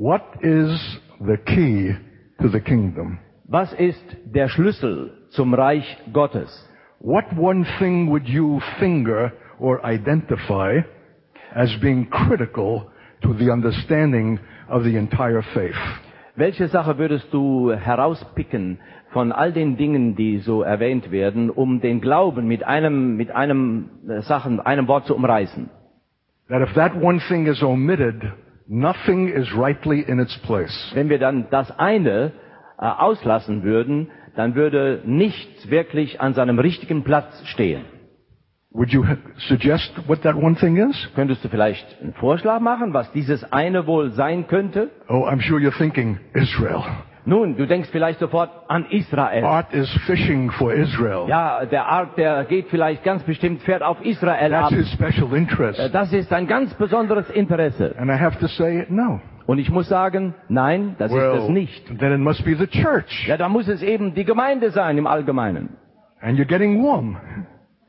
What is the key to the kingdom? Was ist der Schlüssel zum Reich Gottes? What one thing would you finger or identify as being critical to the understanding of the entire faith? Welche Sache würdest du herauspicken von all den Dingen, die so erwähnt werden, um den Glauben mit einem, mit einem äh, Sachen, einem Wort zu umreißen? That if that one thing is omitted, nothing is rightly in its place. Wenn wir dann das eine äh, auslassen würden, dann würde nichts wirklich an seinem richtigen Platz stehen. Would you suggest what that one thing is? Könntest du vielleicht einen Vorschlag machen, was dieses eine wohl sein könnte? Oh, I'm sure you're thinking Israel. Nun, du denkst vielleicht sofort an Israel. Art is fishing for Israel. Ja, der Ark, der geht vielleicht ganz bestimmt, fährt auf Israel That's ab. his special Äh, interest. Das ist ein ganz besonderes Interesse. And I have to say, no. Und ich muss sagen, nein, das ist es nicht. then it must be the church. Ja, da muss es eben die Gemeinde sein im Allgemeinen. And you're getting warm.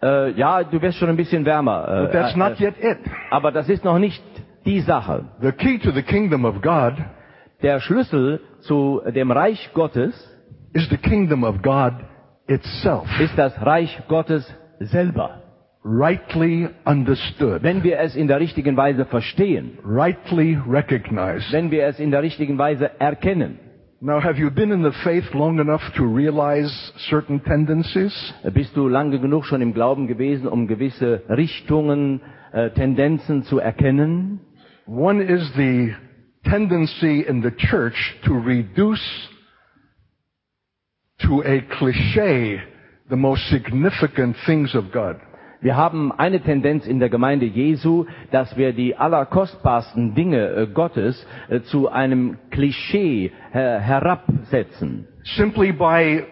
Äh, ja, du wirst schon ein bisschen wärmer. Äh, But that's äh, not yet it. aber das ist noch nicht die Sache. The key to the kingdom of God Der Schlüssel zu dem Reich Gottes is the kingdom of God itself. ist das Reich Gottes selber. Rightly understood. Wenn wir es in der richtigen Weise verstehen, Rightly recognized. wenn wir es in der richtigen Weise erkennen. Now, have you been in the faith long enough to realize certain tendencies? Bist du lange genug schon im Glauben gewesen, um gewisse Richtungen, äh, Tendenzen zu erkennen? One is the tendency in the church to reduce to a cliche the most significant things of God. Wir haben eine Tendenz in der Gemeinde Jesu, dass wir die allerkostbarsten Dinge äh, Gottes äh, zu einem Klischee äh, herabsetzen, Simply by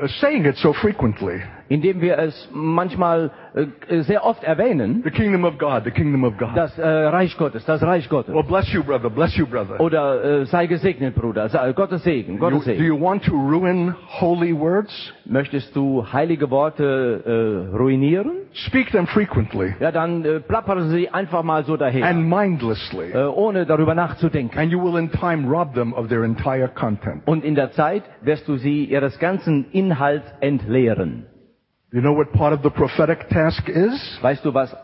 uh, saying it so frequently. Indem wir es manchmal äh, sehr oft erwähnen, The kingdom of God, the kingdom of God. das äh, Reich Gottes, das Reich Gottes. Well, bless you, brother, bless you, brother. Oder äh, sei gesegnet, Bruder, sei, Gottes Segen, Gottes do Segen. you want to ruin holy words? Möchtest du heilige Worte äh, ruinieren? Speak them frequently Ja, dann äh, plappern sie einfach mal so daher, and mindlessly. äh, ohne darüber nachzudenken. And you will in time rob them of their entire content. Und in der Zeit wirst du sie ihres ganzen Inhalts entleeren. You know what part of the prophetic task is? Weißt du, was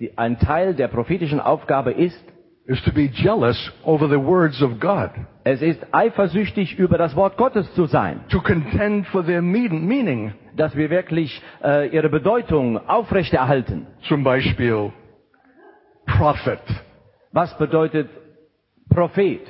die, ein Teil der prophetischen Aufgabe ist? Is to be jealous over the words of God. Es ist eifersüchtig über das Wort Gottes zu sein, To contend for their mean- meaning. dass wir wirklich äh, ihre Bedeutung aufrechterhalten. Zum Beispiel, prophet. Was bedeutet Prophet?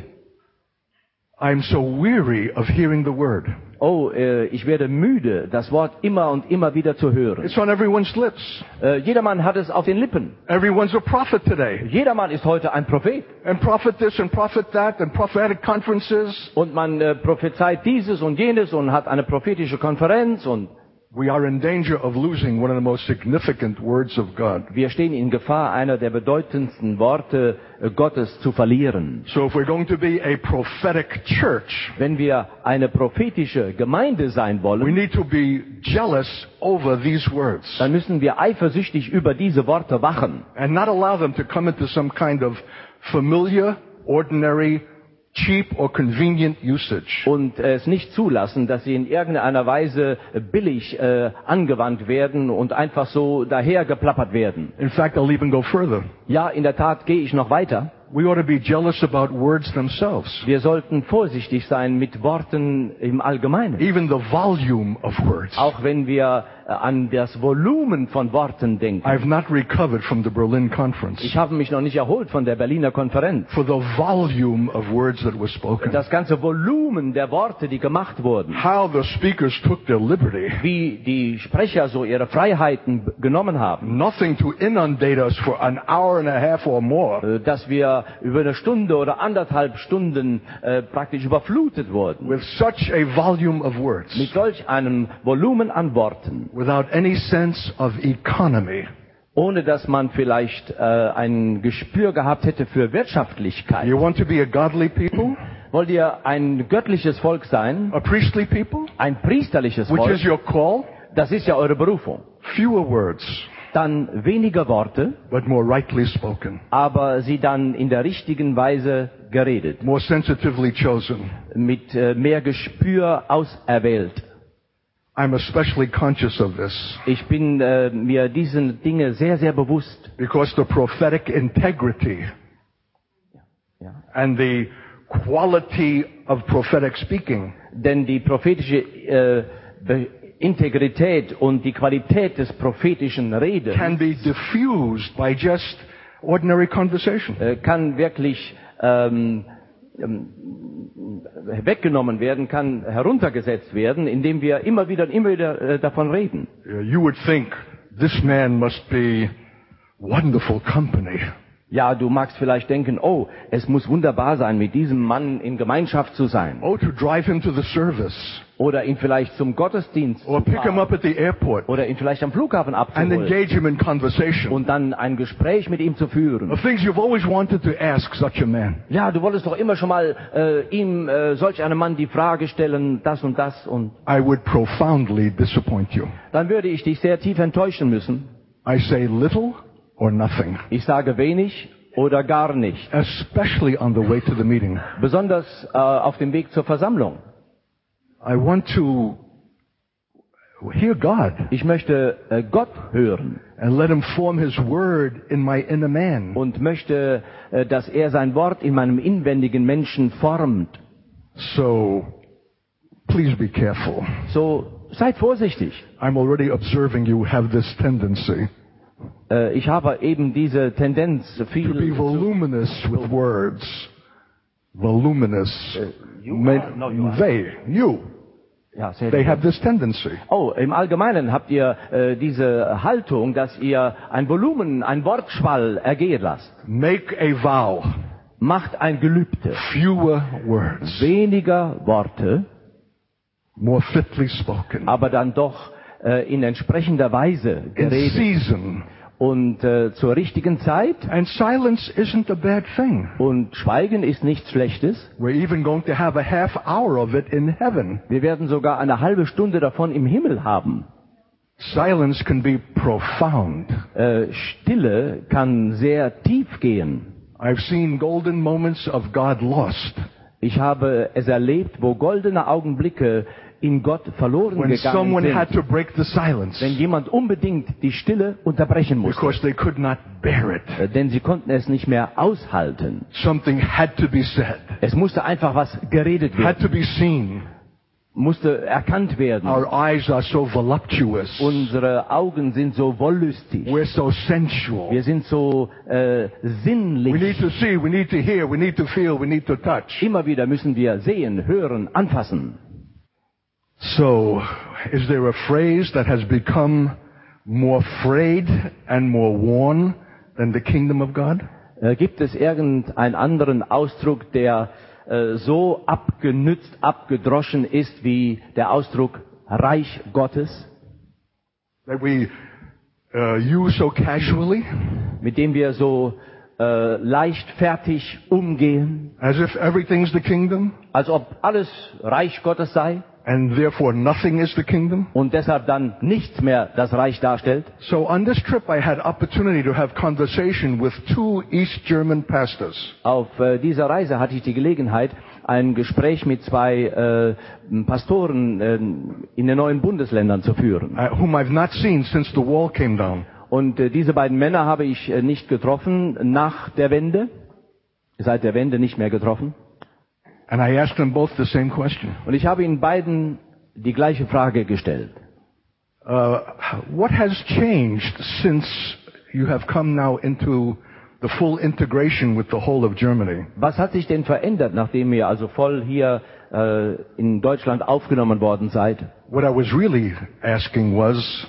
I'm so weary of hearing the word. Oh, äh, ich werde müde, das Wort immer und immer wieder zu hören. It's on everyone's lips. Äh, jedermann hat es auf den Lippen. Everyone's a prophet today. Jedermann ist heute ein Prophet. And prophet this and prophet that and prophetic conferences. Und man äh, prophezeit dieses und jenes und hat eine prophetische Konferenz und We are in danger of losing one of the most significant words of God. wir stehen in Gefahr, einer der bedeutendsten Worte äh, Gottes zu verlieren. So if we're going to be a prophetic church, Wenn wir eine prophetische Gemeinde sein we need to be jealous over these words dann müssen wir eifersüchtig über diese Worte wachen and not allow them to come into some kind of familiar, ordinary, cheap or convenient usage. und es nicht zulassen, dass sie in irgendeiner Weise billig äh, angewandt werden und einfach so dahergeplappert werden. In fact, I'll even go further. Ja, in der Tat gehe ich noch weiter. We ought to be jealous about words themselves, Wir sollten vorsichtig sein mit Worten im Allgemeinen. even the volume of words. Auch wenn wir an das Volumen von Worten denken. I've not recovered from the Berlin conference Ich habe mich noch nicht erholt von der Berliner Konferenz. for the volume of words that were spoken. Das ganze Volumen der Worte, die gemacht wurden. How the speakers took their liberty. Wie die Sprecher so ihre Freiheiten genommen haben. Nothing to inundate us for an hour and a half or more Äh, Dass wir über eine Stunde oder anderthalb Stunden äh, praktisch überflutet wurden. with such a volume of words Mit solch einem Volumen an Worten. Without any sense of economy. Ohne dass man vielleicht äh, ein Gespür gehabt hätte für Wirtschaftlichkeit. You want to be a godly people, Wollt ihr ein göttliches Volk sein? a priestly people, Ein priesterliches which Volk? is your call? Das ist ja eure Berufung. Fewer words, dann weniger Worte, but more rightly spoken, aber sie dann in der richtigen Weise geredet, more sensitively chosen. mit äh, mehr Gespür auserwählt. I'm especially conscious of this Ich bin äh, mir diesen Dinge sehr, sehr bewusst. because the prophetic integrity Ja. and the quality of prophetic speaking Denn die prophetische äh, Integrität und die Qualität des prophetischen Redens can be diffused by just ordinary conversation. äh, kann wirklich ähm, weggenommen werden, kann heruntergesetzt werden, indem wir immer wieder, immer wieder äh, davon reden. You would think this man must be wonderful company. Ja, du magst vielleicht denken, oh, es muss wunderbar sein, mit diesem Mann in Gemeinschaft zu sein. Oh, to drive him to the service Oder ihn vielleicht zum Gottesdienst or zu pick him up at the airport Oder ihn vielleicht am Flughafen and abzuholen. engage him in conversation. Und dann ein Gespräch mit ihm zu führen. Things you've always wanted to ask such a man. Ja, du wolltest doch immer schon mal äh, ihm, äh, solch einem Mann, die Frage stellen, das und das. Und I would profoundly disappoint you. dann würde ich dich sehr tief enttäuschen müssen. I say little or nothing, Ich sage wenig oder gar nicht. especially on the way to the meeting. Besonders äh, auf dem Weg zur Versammlung. I want to hear God Ich möchte äh, Gott hören and let him form his word in my inner man. und möchte, äh, dass er sein Wort in meinem inwendigen Menschen formt. So please be careful. So seid vorsichtig. I'm already observing you have this tendency ich habe eben diese Tendenz, to be viel voluminous with words. Voluminous. you Ma- are- no, you are. they, you, ja, they have this tendency. Oh, im Allgemeinen habt ihr äh, diese Haltung, dass ihr ein Volumen, ein Wortschwall ergehen lasst. Make a vow. Macht ein Gelübde. Fewer words. Weniger Worte, More fitly spoken. aber dann doch äh, in entsprechender Weise In geredet. season. Und äh, zur richtigen Zeit. And silence isn't a bad thing. Und Schweigen ist nichts Schlechtes. We're even going to have a half hour of it in heaven. Wir werden sogar eine halbe Stunde davon im Himmel haben. Silence can be profound. Äh, Stille kann sehr tief gehen. I've seen golden moments of God lost Ich habe es erlebt, wo goldene Augenblicke in Gott verloren when gegangen someone sind. had to break the silence wenn jemand unbedingt die Stille unterbrechen musste. because they could not bear it. Äh, Denn sie konnten es nicht mehr aushalten. Something had to be said, Es musste einfach was geredet had werden, to be seen. musste erkannt werden. Our eyes are so voluptuous. Unsere Augen sind so wollüstig. We're so sensual. Wir sind so äh, We need sinnlich. to see, we need to hear, we need to feel, we need to touch. Immer wieder müssen wir sehen, hören, anfassen. So, is there a phrase that has become more frayed and more worn than the kingdom of God? Äh, gibt es irgendeinen anderen Ausdruck, der äh, so abgenützt, abgedroschen ist wie der Ausdruck Reich Gottes, That we uh, use so casually? mit dem wir so äh, leichtfertig umgehen, As if everything's the kingdom als ob alles Reich Gottes sei and therefore nothing is the kingdom? und deshalb dann nichts mehr das Reich darstellt. So on this trip I had opportunity to have conversation with two East German pastors. Auf äh, dieser Reise hatte ich die Gelegenheit, ein Gespräch mit zwei äh, Pastoren äh, in den neuen Bundesländern zu führen. uh, whom I've not seen since the wall came down. Und äh, diese beiden Männer habe ich äh, nicht getroffen nach der Wende, seit der Wende nicht mehr getroffen. And I asked them both the same question. Und ich habe ihnen beiden die gleiche Frage gestellt. Uh, what has changed since you have come now into the full integration with the whole of Germany? Was hat sich denn verändert, nachdem ihr also voll hier äh, in Deutschland aufgenommen worden seid? What I was really asking was,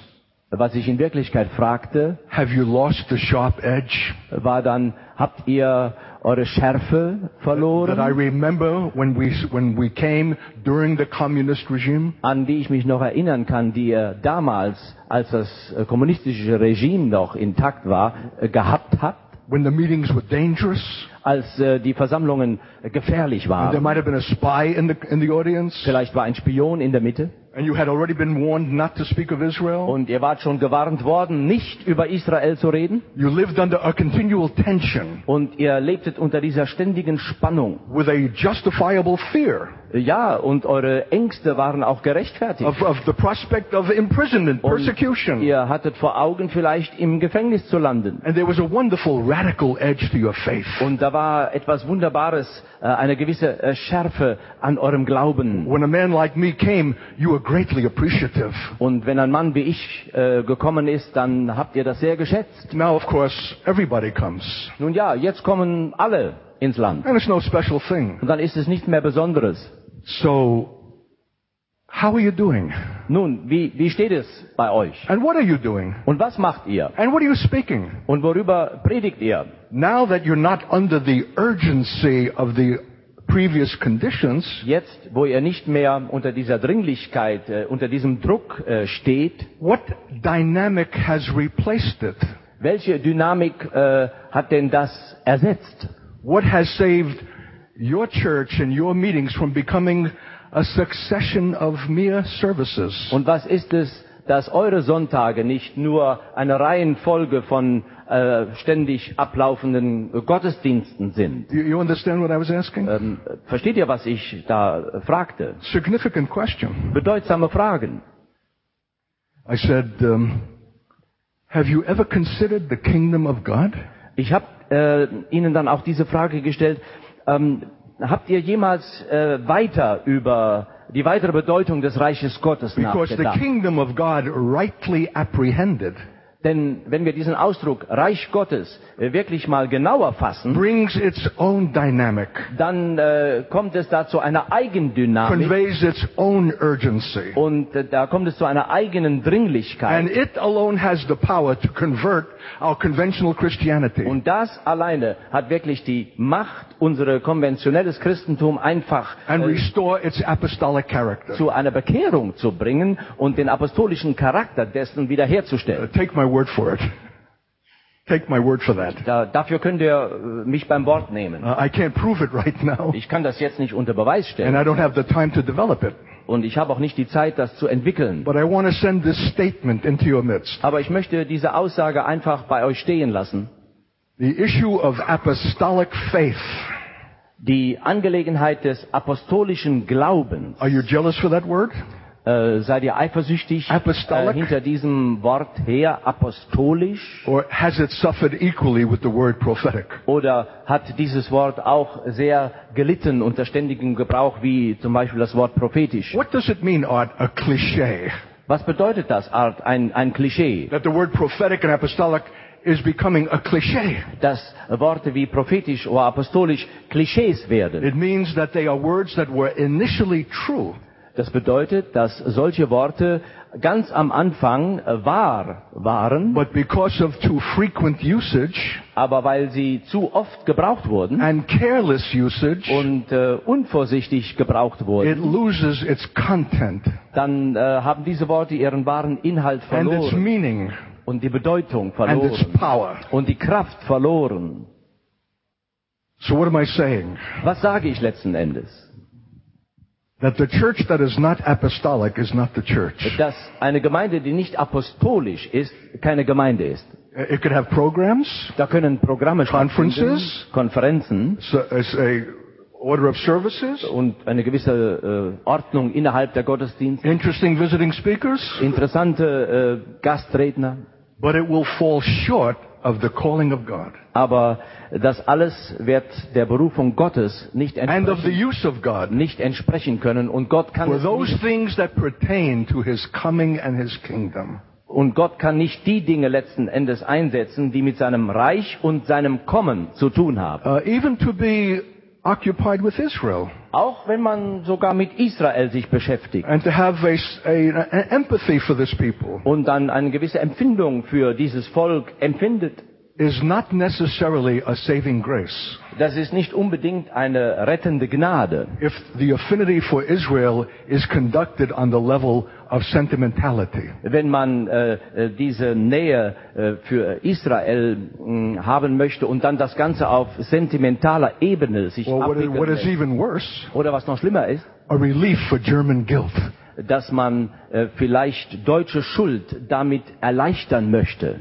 Was ich in Wirklichkeit fragte, have you lost the sharp edge war dann, habt ihr eure Schärfe that I verloren, remember when we, when we came during the communist regime? an die ich mich noch erinnern kann, die ihr damals, als das äh, kommunistische Regime noch intakt war, äh, gehabt habt? When the meetings were dangerous? als äh, die Versammlungen äh, gefährlich There waren. might have been a spy in the, in the audience? Vielleicht war ein Spion in der Mitte. And you had already been warned not to speak of Israel. Und ihr wart schon gewarnt worden, nicht über Israel zu reden. You lived under a continual tension Und ihr lebtet unter dieser ständigen Spannung. with a justifiable fear Ja, und eure Ängste waren auch gerechtfertigt. of, of the prospect of imprisonment, Und persecution. ihr hattet vor Augen, vielleicht im Gefängnis zu landen. And there was a wonderful radical edge to your faith. Und da war etwas Wunderbares, äh, eine gewisse äh, Schärfe an eurem Glauben. When a man like me came, you were greatly appreciative. Und wenn ein Mann wie ich äh, gekommen ist, dann habt ihr das sehr geschätzt. Now, of course, everybody comes. Nun ja, jetzt kommen alle ins Land. And it's no special thing. Und dann ist es nichts mehr Besonderes. So, how are you doing? Nun, wie, wie steht es bei euch? And what are you doing? Und was macht ihr? And what are you speaking? Und worüber predigt ihr? Now that you're not under the urgency of the previous conditions, Jetzt, wo ihr nicht mehr unter dieser Dringlichkeit, äh, unter diesem Druck äh, steht, what dynamic has replaced it? welche Dynamik äh, hat denn das ersetzt? What has saved your church and your meetings from becoming a succession of mere services? Und was ist es, dass eure Sonntage nicht nur eine Reihenfolge von äh, ständig ablaufenden Gottesdiensten sind? You, you understand what I was asking? Ähm, versteht ihr, was ich da fragte? Significant question. Bedeutsame Fragen. I said, um, have you ever considered the kingdom of God? Ich habe äh, Ihnen dann auch diese Frage gestellt. Ähm, habt ihr jemals äh, weiter über die weitere Bedeutung des Reiches Gottes Because the nachgedacht? kingdom of God, rightly apprehended, Denn wenn wir diesen Ausdruck Reich Gottes äh, wirklich mal genauer fassen, brings its own dynamic, dann äh, kommt es da zu einer Eigendynamik conveys its own urgency. und äh, da kommt es zu einer eigenen Dringlichkeit. And it alone has the power to convert our conventional Christianity. Und das alleine hat wirklich die Macht, unsere konventionelles Christentum einfach and äh, restore its apostolic character. zu einer Bekehrung zu bringen und den apostolischen Charakter dessen Uh, wiederherzustellen. take my word for it. Take my word for that. Da, dafür könnt ihr äh, mich beim Wort nehmen. Uh, I can't prove it right now, Ich kann das jetzt nicht unter Beweis stellen. and I don't have the time to develop it. und ich habe auch nicht die Zeit, das zu entwickeln. But I want to send this statement into your midst. Aber ich möchte diese Aussage einfach bei euch stehen lassen. The issue of apostolic faith. Die Angelegenheit des apostolischen Glaubens. Are you jealous for that word? Äh, seid ihr eifersüchtig äh, hinter diesem Wort her, apostolisch? Or has it suffered equally with the word prophetic? Oder hat dieses Wort auch sehr gelitten unter ständigem Gebrauch, wie zum Beispiel das Wort prophetisch? What does it mean, Art? A cliche. Was bedeutet das, Art, ein, ein Klischee? That the word prophetic and apostolic is becoming a cliche. Dass Worte wie prophetisch oder apostolisch Klischees werden. It means that they are words that were initially true, Das bedeutet, dass solche Worte ganz am Anfang äh, wahr waren, but because of too frequent usage aber weil sie zu oft gebraucht wurden and careless usage, und äh, unvorsichtig gebraucht it wurden, loses its content dann äh, haben diese Worte ihren wahren Inhalt and its verloren meaning und die Bedeutung and its verloren power. und die Kraft verloren. So what am I saying? Was sage ich letzten Endes? That the church that is not apostolic is not the church. Dass eine Gemeinde, die nicht apostolisch ist, keine Gemeinde ist. It could have programs, Da können Programme Conferences. Konferenzen so uh, a order of services, und eine gewisse äh, Ordnung innerhalb der Gottesdienste, interesting visiting speakers, interessante äh, Gastredner, but it will fall short of the calling of God aber das alles wird der Berufung Gottes nicht entsprechen, God. nicht entsprechen können. Und Gott kann es nicht, things that pertain to His coming and His kingdom. und Gott kann nicht die Dinge letzten Endes einsetzen, die mit seinem Reich und seinem Kommen zu tun haben. Uh, Auch wenn man sogar mit Israel sich beschäftigt. And to have a, a- an empathy for this people. Und dann eine gewisse Empfindung für dieses Volk empfindet, is not necessarily a saving grace. das ist nicht unbedingt eine rettende Gnade. If the affinity for Israel is conducted on the level of sentimentality. Wenn man äh, äh, diese Nähe äh, für Israel mh, haben möchte und dann das Ganze auf sentimentaler Ebene sich Or what is, what is even worse, Oder was noch schlimmer ist, a relief for German guilt. dass man äh, vielleicht deutsche Schuld damit erleichtern möchte.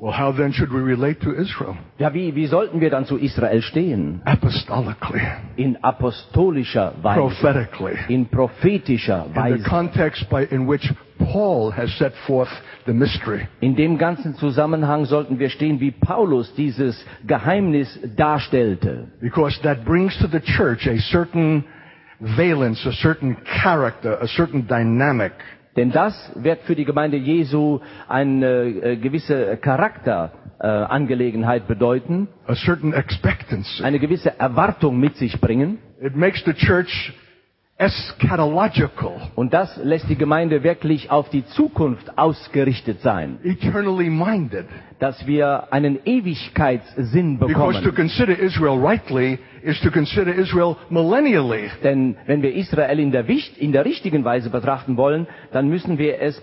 Well, how then should we relate to Israel? Ja, wie, wie sollten wir dann zu Israel stehen? Apostolically, In apostolischer Weise, prophetically, in prophetischer Weise. in the context by, in which Paul has set forth the mystery. In dem ganzen Zusammenhang sollten wir stehen, wie Paulus dieses Geheimnis darstellte. Because that brings to the church a certain valence, a certain character, a certain dynamic Denn das wird für die Gemeinde Jesu eine äh, gewisse Charakterangelegenheit äh, bedeuten, a certain expectancy. eine gewisse Erwartung mit sich bringen. It makes the church eschatological, Und das lässt die Gemeinde wirklich auf die Zukunft ausgerichtet sein, eternally minded. dass wir einen Ewigkeitssinn Because to bekommen. consider Israel rightly is to consider Israel millennially. Denn wenn wir Israel in der, in der richtigen Weise betrachten wollen, dann müssen wir es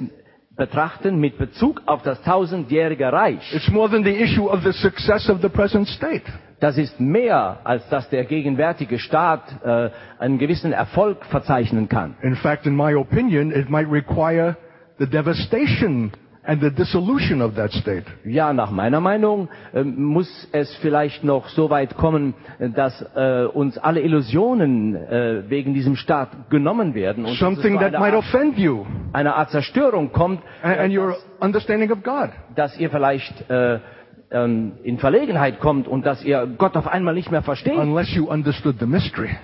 betrachten mit Bezug auf das tausendjährige Reich. It's more than the issue of the success of the present state. Das ist mehr, als dass der gegenwärtige Staat äh, einen gewissen Erfolg verzeichnen kann. In fact, in my opinion, it might require the devastation and the dissolution of that state. Ja, nach meiner Meinung äh, muss es vielleicht noch so weit kommen, dass äh, uns alle Illusionen äh, wegen diesem Staat genommen werden und dass Something that might Art, offend you eine Art Zerstörung kommt, and, and your understanding of God. dass ihr vielleicht äh, ähm, in Verlegenheit kommt und dass ihr Gott auf einmal nicht mehr versteht. Unless you understood the mystery.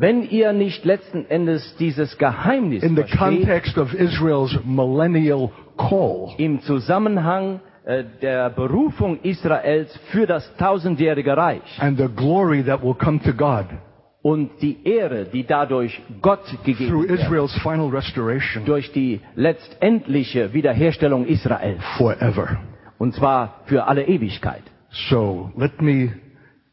Wenn ihr nicht letzten Endes dieses Geheimnis In the context of Israel's millennial call, im Zusammenhang äh, der Berufung Israels für das tausendjährige Reich and the glory that will come to God und die Ehre, die dadurch Gott through gegeben wird, Israel's final restoration durch die letztendliche Wiederherstellung Israels, forever. und zwar für alle Ewigkeit. So let me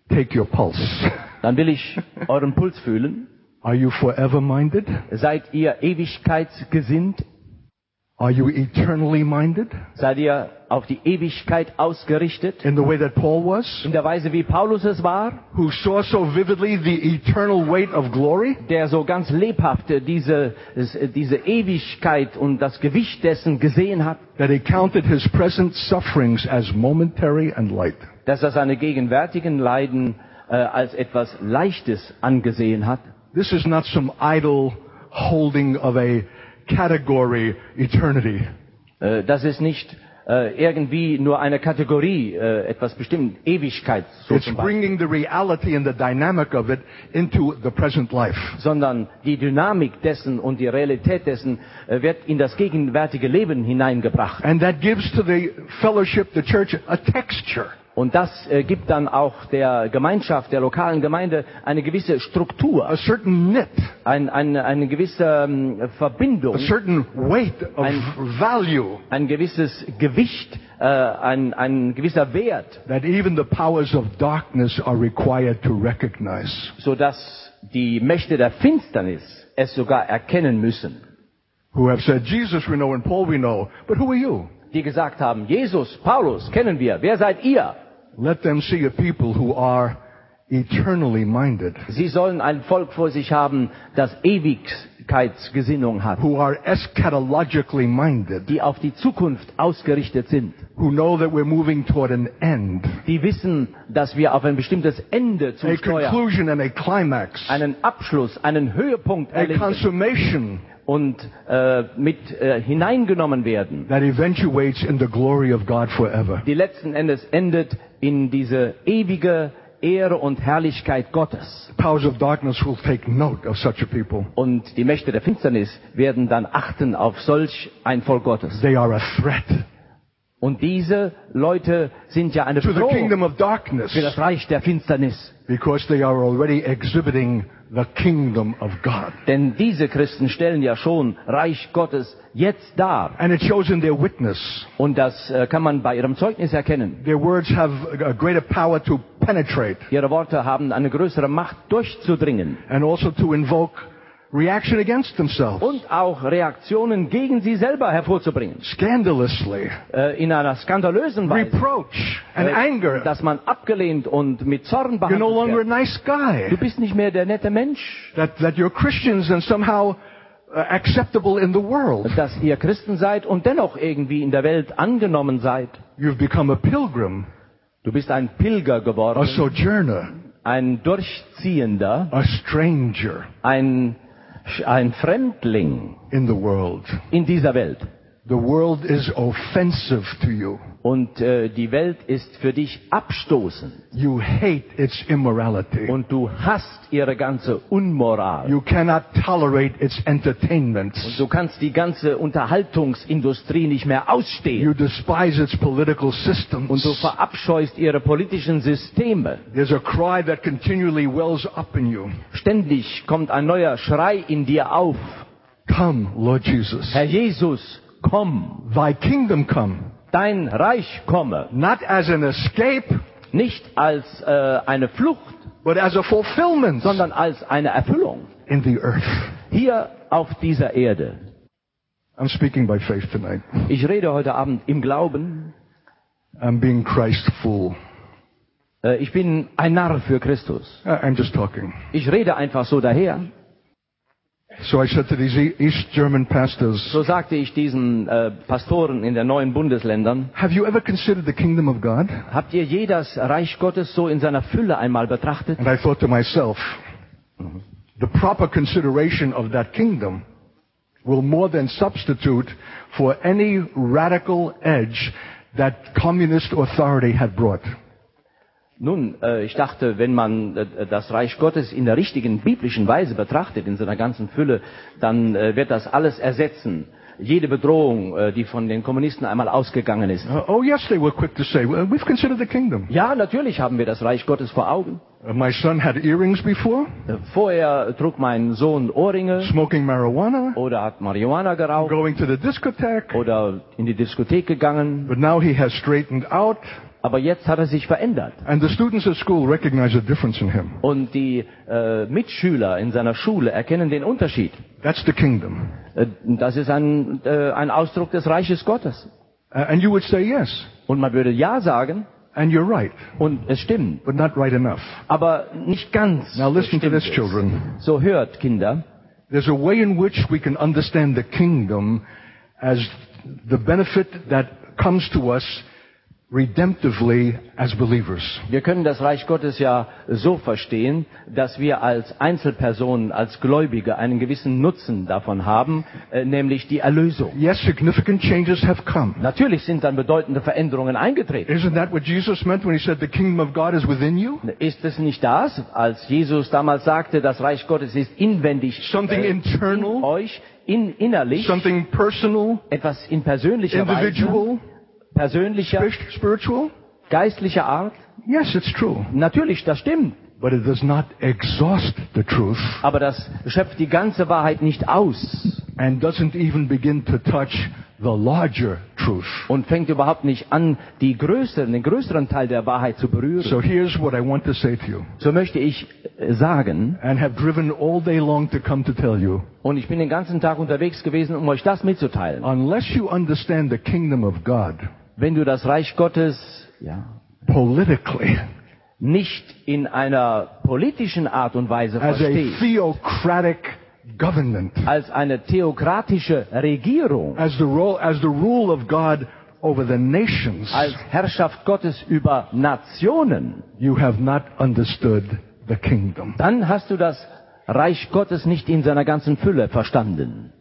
take your pulse. Dann will ich euren Puls fühlen. Are you forever minded? Seid ihr ewigkeitsgesinnt? Are you eternally minded Seid ihr auf die Ewigkeit ausgerichtet? in the way that Paul was, In der Weise, wie Paulus es war, who saw so vividly the eternal weight of glory? der so ganz lebhaft diese, es- diese Ewigkeit und das Gewicht dessen gesehen hat, That he counted his present sufferings as momentary and light. dass er seine gegenwärtigen Leiden äh, als etwas Leichtes angesehen hat. This is not some idle holding of a category eternity. Äh, das ist nicht äh, irgendwie nur eine Kategorie, äh, etwas bestimmt, Ewigkeit, so It's bringing the reality and the dynamic of it into the present life. sondern die Dynamik dessen und die Realität dessen äh, wird in das gegenwärtige Leben hineingebracht. And that gives to the fellowship, the church, a texture. Und das äh, gibt dann auch der Gemeinschaft, der lokalen Gemeinde eine gewisse Struktur, a certain knit, ein, eine, eine gewisse ähm, Verbindung, a certain weight of Ein- value ein gewisses Gewicht, äh, ein, ein gewisser Wert, that even the powers of darkness are required to recognize. sodass die Mächte der Finsternis es sogar erkennen müssen. Who have said, Jesus we know and Paul we know, but who are you? Die gesagt haben, Jesus, Paulus, kennen wir, wer seid ihr? Let them see a people who are eternally minded, Sie sollen ein Volk vor sich haben, das Ewigkeitsgesinnung hat, who are eschatologically minded, die auf die Zukunft ausgerichtet sind, who know that we're moving toward an end, die wissen, dass wir auf ein bestimmtes Ende a zusteuern, conclusion and a climax, einen Abschluss, einen Höhepunkt a erleben. consummation und äh, mit äh, hineingenommen werden, that eventuates in the glory of God forever. die letzten Endes endet in diese ewige Ehre und Herrlichkeit Gottes. Powers of darkness will take note of such a people. Und die Mächte der Finsternis werden dann achten auf solch ein Volk Gottes. They are a threat Und diese Leute sind ja eine to the kingdom Bedrohung of darkness für das Reich der Finsternis. Because they are already exhibiting the kingdom of God. Denn diese Christen stellen ja schon Reich Gottes jetzt dar. And it shows in their witness. Und das äh, kann man bei ihrem Zeugnis erkennen. Their words have a greater power to penetrate Ihre Worte haben eine größere Macht durchzudringen and also to invoke reaction against themselves. und auch Reaktionen gegen sie selber hervorzubringen. Scandalously. Äh, in einer skandalösen Weise. Reproach and Äh, anger. Dass man abgelehnt und mit Zorn You're no behandelt longer a wird. nice guy. Du bist nicht mehr der nette Mensch. That, that you're Christians and somehow uh, acceptable in the world. dass ihr Christen seid und dennoch irgendwie in der Welt angenommen seid. You've become a pilgrim, Du bist ein Pilger a geworden, sojourner, ein Durchziehender, a stranger ein, ein Fremdling in the world. in dieser Welt. The world is offensive to you. Und äh, die Welt ist für dich abstoßend. You hate its immorality. Und du hasst ihre ganze Unmoral. You cannot tolerate its Und entertainments. du kannst die ganze Unterhaltungsindustrie nicht mehr ausstehen. You despise its political systems. Und du verabscheust ihre politischen Systeme. There's a cry that continually wells up in you. Ständig kommt ein neuer Schrei in dir auf. Come, Lord Jesus. Herr Jesus, komm, Thy kingdom come. dein Reich komme. Not as an escape, Nicht als äh, eine Flucht, but as a fulfillment sondern als eine Erfüllung. in the earth. Hier auf dieser Erde. I'm speaking by faith tonight. Ich rede heute Abend im Glauben. I'm being Christ fool. Äh, ich bin ein Narr für Christus. I'm just talking. Ich rede einfach so daher. So I said to these East German pastors, So sagte ich diesen äh, Pastoren in den neuen Bundesländern, Have you ever considered the kingdom of God? habt ihr je das Reich Gottes so in seiner Fülle einmal betrachtet? And I thought to myself, mhm. the proper consideration of that kingdom will more than substitute for any radical edge that communist authority had brought. Nun, äh, ich dachte, wenn man äh, das Reich Gottes in der richtigen biblischen Weise betrachtet, in seiner ganzen Fülle, dann äh, wird das alles ersetzen. Jede Bedrohung, die von den Kommunisten einmal ausgegangen ist. Uh, oh yes, they were quick to say, we've considered the kingdom. Ja, natürlich haben wir das Reich Gottes vor Augen. Uh, my son had earrings before, Vorher trug mein Sohn Ohrringe smoking marijuana, oder hat Marihuana geraucht going to the discotheque, oder in die Diskothek gegangen. but now he has straightened out, Aber jetzt hat er sich verändert. and the students at school recognize a difference in him. Und die äh, Mitschüler in seiner Schule erkennen den Unterschied. That's the kingdom. Äh, das ist ein, äh, ein Ausdruck des Reiches Gottes. Uh, and you would say yes, Und man würde Ja sagen and you're right, und es stimmt. but not right enough. Aber nicht ganz. Now listen to this, children. So hört, Kinder. There's a way in which we can understand the kingdom as the benefit that comes to us redemptively as believers. Wir können das Reich Gottes ja so verstehen, dass wir als Einzelpersonen, als Gläubige einen gewissen Nutzen davon haben, äh, nämlich die Erlösung. Yes, significant changes have come. Natürlich sind dann bedeutende Veränderungen eingetreten. Isn't that what Jesus meant when he said the kingdom of God is within you? Ist es nicht das, als Jesus damals sagte, das Reich Gottes ist inwendig Something äh, in internal? euch, in, innerlich, Something personal, etwas in persönlicher Weise, individual, persönlicher, spir- spiritual? geistlicher Art? Yes, it's true. Natürlich, das stimmt. But it does not exhaust the truth Aber das schöpft die ganze Wahrheit nicht aus and doesn't even begin to touch the larger truth. und fängt überhaupt nicht an, die größeren, den größeren Teil der Wahrheit zu berühren. So here's what I want to say to you, So möchte ich äh, sagen, and have driven all day long to come to tell you. und ich bin den ganzen Tag unterwegs gewesen, um euch das mitzuteilen. Unless you understand the kingdom of God Wenn du das Reich Gottes, ja, politically nicht in einer politischen Art und Weise as a verstehst, theocratic government, als eine theokratische Regierung, as the role, as the rule of God over the nations, als Herrschaft Gottes über Nationen, you have not understood the kingdom. dann hast du das Reich Gottes nicht in seiner ganzen Fülle verstanden.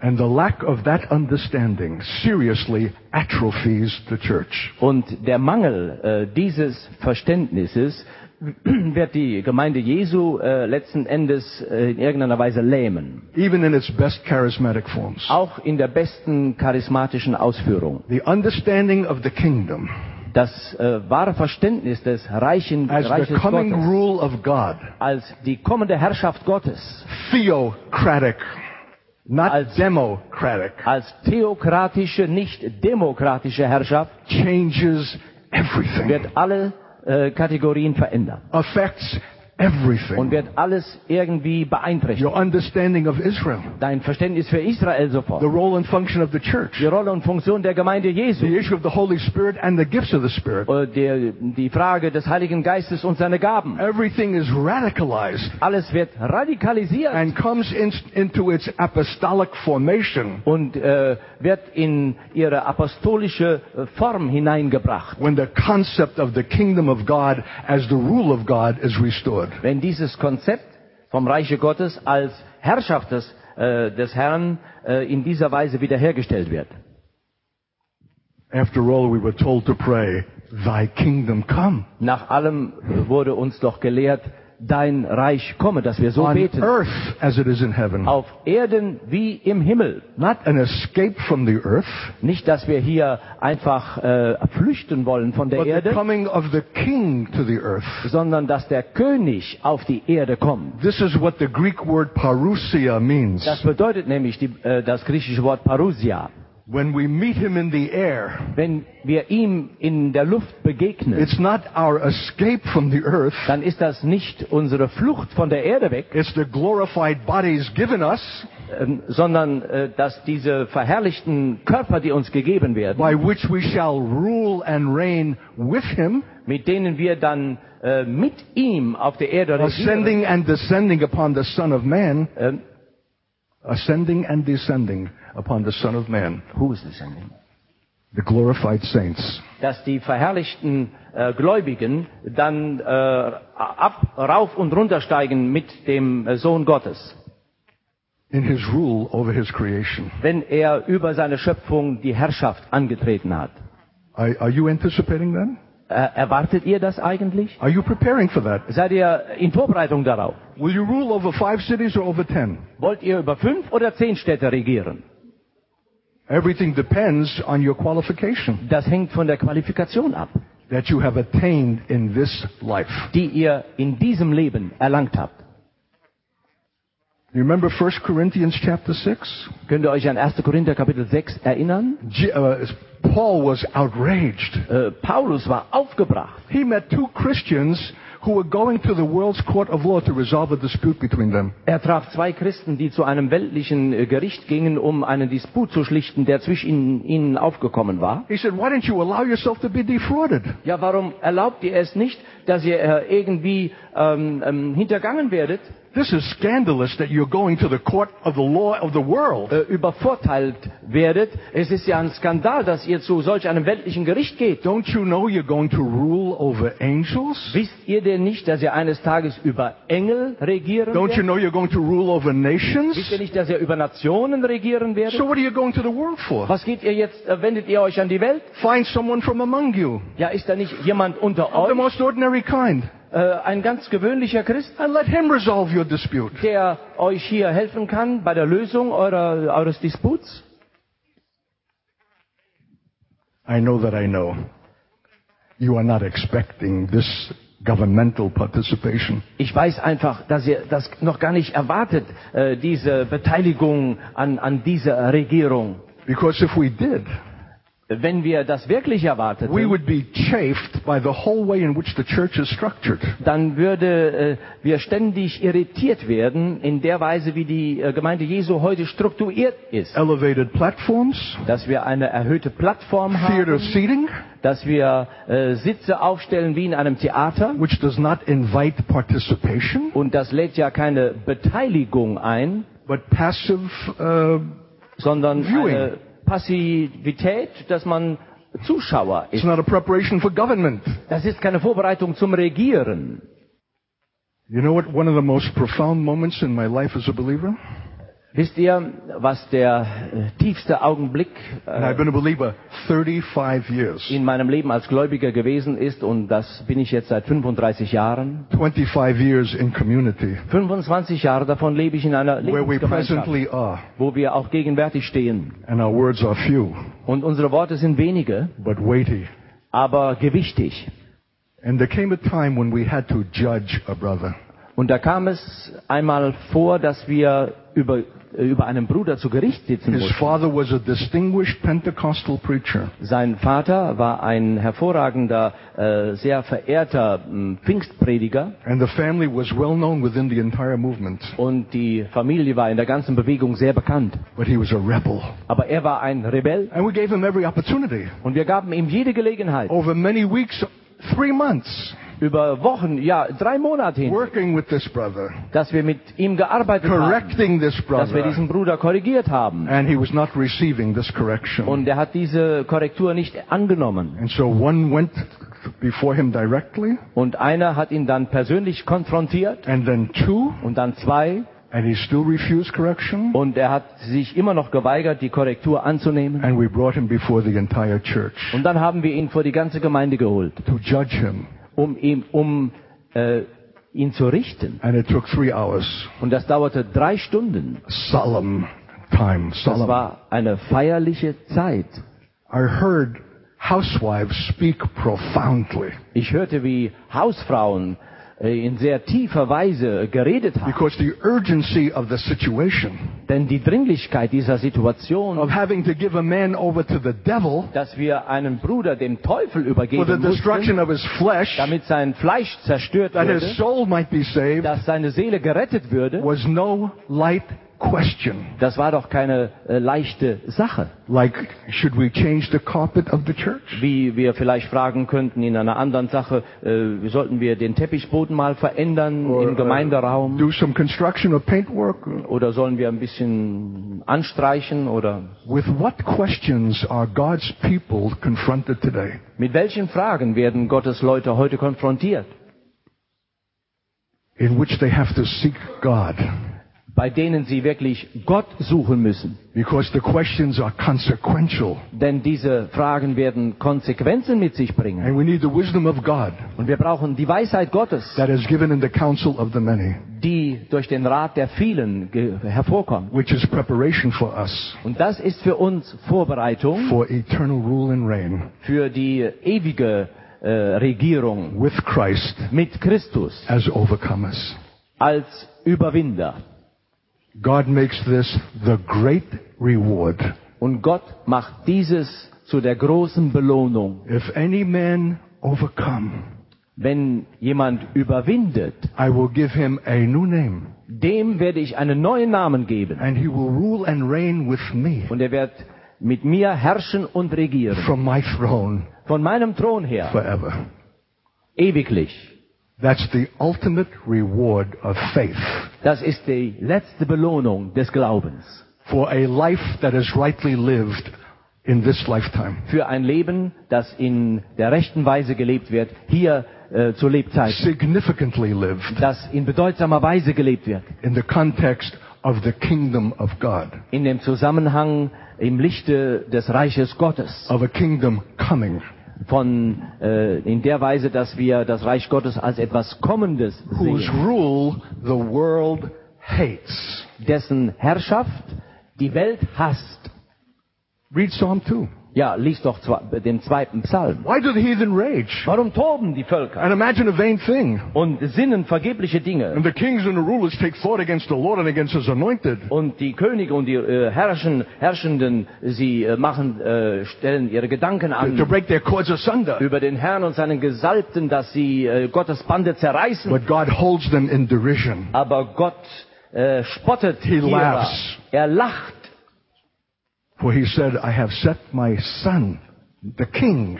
And the lack of that understanding seriously atrophies the church. Und der Mangel äh, dieses Verständnisses wird die Gemeinde Jesu äh, letzten Endes äh, in irgendeiner Weise lähmen. Even in its best charismatic forms. Auch in der besten charismatischen Ausführung. The understanding of the kingdom Das äh, wahre Verständnis des Reichen, as the Reiches coming Gottes rule of God, als die kommende Herrschaft Gottes, theocratic, not Als- democratic, als theokratische, nicht demokratische Herrschaft, changes everything. wird alle äh, Kategorien verändern. Affects everything. und wird alles irgendwie beeinträchtigen. Your understanding of Israel, Dein Verständnis für Israel the sofort. role and function of the church, Die Rolle und Funktion der Gemeinde Jesu. the issue of the Holy Spirit and the gifts of the Spirit. Der, die Frage des Heiligen Geistes und seine Gaben. Everything is radicalized Alles wird radikalisiert and comes in, into its apostolic formation und äh, wird in ihre apostolische äh, Form hineingebracht. when the concept of the kingdom of God as the rule of God is restored. Wenn dieses Konzept vom Reiche Gottes als Herrschaft des, äh, des Herrn äh, in dieser Weise wiederhergestellt wird. After all, we were told to pray, Thy kingdom come Nach allem wurde uns doch gelehrt, dein Reich komme, dass wir so on beten. earth as it is in heaven. Auf Erden wie im Himmel. Not an escape from the earth, Nicht, dass wir hier einfach äh, flüchten wollen von der but the Erde, coming of the king to the earth. sondern dass der König auf die Erde kommt. This is what the Greek word parousia means. Das bedeutet nämlich die, äh, das griechische Wort Parousia. When we meet him in the air, Wenn wir ihm in der Luft begegnen, it's not our escape from the earth, dann ist das nicht unsere Flucht von der Erde weg, it's the glorified bodies given us ähm, sondern äh, dass diese verherrlichten Körper, die uns gegeben werden, by which we shall rule and reign with him, mit denen wir dann äh, mit ihm auf der Erde regieren, ascending and descending upon the Son of Man, ähm, ascending and descending upon the Son of Man, who is descending? the glorified saints. dass die verherrlichten äh, Gläubigen dann äh, ab, rauf und runtersteigen mit dem äh, Sohn Gottes, in his rule over his creation. wenn er über seine Schöpfung die Herrschaft angetreten hat. Are, are you anticipating that? Äh, erwartet ihr das eigentlich? Are you preparing for that? Seid ihr in Vorbereitung darauf? Will you rule over five cities or over ten? Wollt ihr über fünf oder zehn Städte regieren? Everything depends on your qualification Das hängt von der Qualifikation ab, that you have attained in this life. die ihr in diesem Leben erlangt habt. You remember 1 Corinthians chapter 6? Könnt ihr euch an 1. Korinther Kapitel 6 erinnern? G- uh, Paul was outraged. Äh, Paulus war aufgebracht. He met two Christians who were going to the world's court of law to resolve a dispute between them. Er traf zwei Christen, die zu einem weltlichen äh, Gericht gingen, um einen Disput zu schlichten, der zwischen ihnen aufgekommen war. He said, why don't you allow yourself to be defrauded? Ja, warum erlaubt ihr es nicht, dass ihr äh, irgendwie ähm, ähm, hintergangen werdet, This is scandalous that you're going to the court of the law of the world. äh, übervorteilt werdet? Es ist ja ein Skandal, dass ihr zu solch einem weltlichen Gericht geht. Don't you know you're going to rule over angels? Wisst ihr denn nicht, dass ihr eines Tages über Engel regieren Don't you werdet? know you're going to rule over nations? Wisst ihr nicht, dass ihr über Nationen regieren werdet? So what are you going to the world for? Was geht ihr jetzt, äh, wendet ihr euch an die Welt? Find someone from among you Ja, ist da nicht jemand unter of the euch, most ordinary kind ein ganz gewöhnlicher Christ, and let him resolve your dispute. der euch hier helfen kann bei der Lösung eurer, eures Disputs? I know that I know. You are not expecting this governmental participation. Ich weiß einfach, dass ihr das noch gar nicht erwartet, äh, diese Beteiligung an, an dieser Regierung. Because if we did, Wenn wir das wirklich erwarteten, we would be chafed by the whole way in which the church is structured. dann würde äh, wir ständig irritiert werden in der Weise, wie die äh, Gemeinde Jesu heute strukturiert ist. Elevated platforms, Dass wir eine erhöhte Plattform haben, seating, dass wir äh, Sitze aufstellen wie in einem Theater which does not invite participation, und das lädt ja keine Beteiligung ein, but passive uh, sondern Viewing. eine Passivität, dass man Zuschauer It's not a preparation for government. Das ist keine Vorbereitung zum Regieren. You know what one of the most profound moments in my life as a believer? Wisst ihr, was der äh, tiefste Augenblick äh, I've been a believer 35 years. in meinem Leben als Gläubiger gewesen ist und das bin ich jetzt seit 35 Jahren. 25 years in community 25 Jahre davon lebe ich in einer Lebensgemeinschaft, are. wo wir auch gegenwärtig stehen. And our words are few, Und unsere Worte sind wenige, but weighty. aber gewichtig. And there came a time when we had to judge a brother. Und da kam es einmal vor, dass wir über über einen Bruder zu Gericht sitzen His mussten. father was a distinguished Pentecostal preacher. Sein Vater war ein hervorragender, äh, sehr verehrter m, Pfingstprediger And the family was well known within the entire movement. und die Familie war in der ganzen Bewegung sehr bekannt. But he was a rebel. Aber er war ein Rebell And we gave him every opportunity. und wir gaben ihm jede Gelegenheit. Over many weeks, three months, Über Wochen, ja, drei Monate hin, working with this brother, dass wir mit ihm gearbeitet haben, this dass wir diesen Bruder korrigiert haben. And he was not receiving this correction. Und er hat diese Korrektur nicht angenommen. And so one went before him directly, Und einer hat ihn dann persönlich konfrontiert and then two, und dann zwei. and he still refused correction. Und er hat sich immer noch geweigert, die Korrektur anzunehmen. And we brought him before the entire church Und dann haben wir ihn vor die ganze Gemeinde geholt, to judge him. Um ihm, um äh, ihn zu richten. And it took three hours. Und das dauerte drei Stunden. Solemn time. Das Solemn. war eine feierliche Zeit. I heard housewives speak profoundly Ich hörte, wie Hausfrauen Äh, in sehr tiefer Weise äh, geredet haben. because the urgency of the situation Denn die Dringlichkeit dieser Situation, of having to give a man over to the devil dass wir einen Bruder dem Teufel übergeben for the destruction mussten, of his flesh, damit sein Fleisch zerstört that his soul might be saved, dass seine Seele gerettet würde, was no light question. das war doch keine äh, leichte Sache. Like, should we change the carpet of the church? Wie wir vielleicht fragen könnten in einer anderen Sache, äh, sollten wir den Teppichboden mal verändern Or, im uh, Gemeinderaum? do some construction or paintwork? Oder sollen wir ein bisschen anstreichen? Oder With what questions are God's people confronted today? mit welchen Fragen werden Gottes Leute heute konfrontiert? In which they have to seek God. Bei denen sie wirklich Gott suchen müssen. Because the questions are consequential. Denn diese Fragen werden Konsequenzen mit sich bringen. And we need the wisdom of God Und wir brauchen die Weisheit Gottes, that is given in the counsel of the many, die durch den Rat der vielen hervorkommt. which is preparation for us Und das ist für uns Vorbereitung for eternal rule and reign für die ewige äh, Regierung with Christ mit Christus as overcomers. als Überwinder. God makes this the great reward. Und Gott macht dieses zu der großen Belohnung. If any man overcome, Wenn jemand überwindet, I will give him a new name, dem werde ich einen neuen Namen geben. and he will rule and reign with me Und er wird mit mir herrschen und regieren. from my throne Von meinem Thron her. forever. Ewiglich. That's the ultimate reward of faith Das ist die letzte Belohnung des Glaubens. for a life that is rightly lived in this lifetime. Für ein Leben, das in der rechten Weise gelebt wird, hier äh, zur Lebzeit. Significantly lived Das in bedeutsamer Weise gelebt wird. in the context of the kingdom of God, In dem Zusammenhang im Lichte des Reiches Gottes. of a kingdom coming, Von, äh, in der Weise, dass wir das Reich Gottes als etwas Kommendes whose sehen. rule the world hates. Dessen Herrschaft die Welt hasst. Read Psalm 2. Ja, lies doch den zweiten Psalm. Why do the heathen rage Warum toben die Völker and imagine a vain thing? und sinnen vergebliche Dinge? And the kings and the rulers take thought against the Lord and against his anointed. Und die Könige und die äh, Herrschen, Herrschenden, sie äh, machen, äh, stellen ihre Gedanken to an break their cords asunder. über den Herrn und seinen Gesalbten, dass sie äh, Gottes Bande zerreißen. But God holds them in derision. Aber Gott äh, spottet He ihrer. laughs. Er lacht. For he said, I have set my son, the king,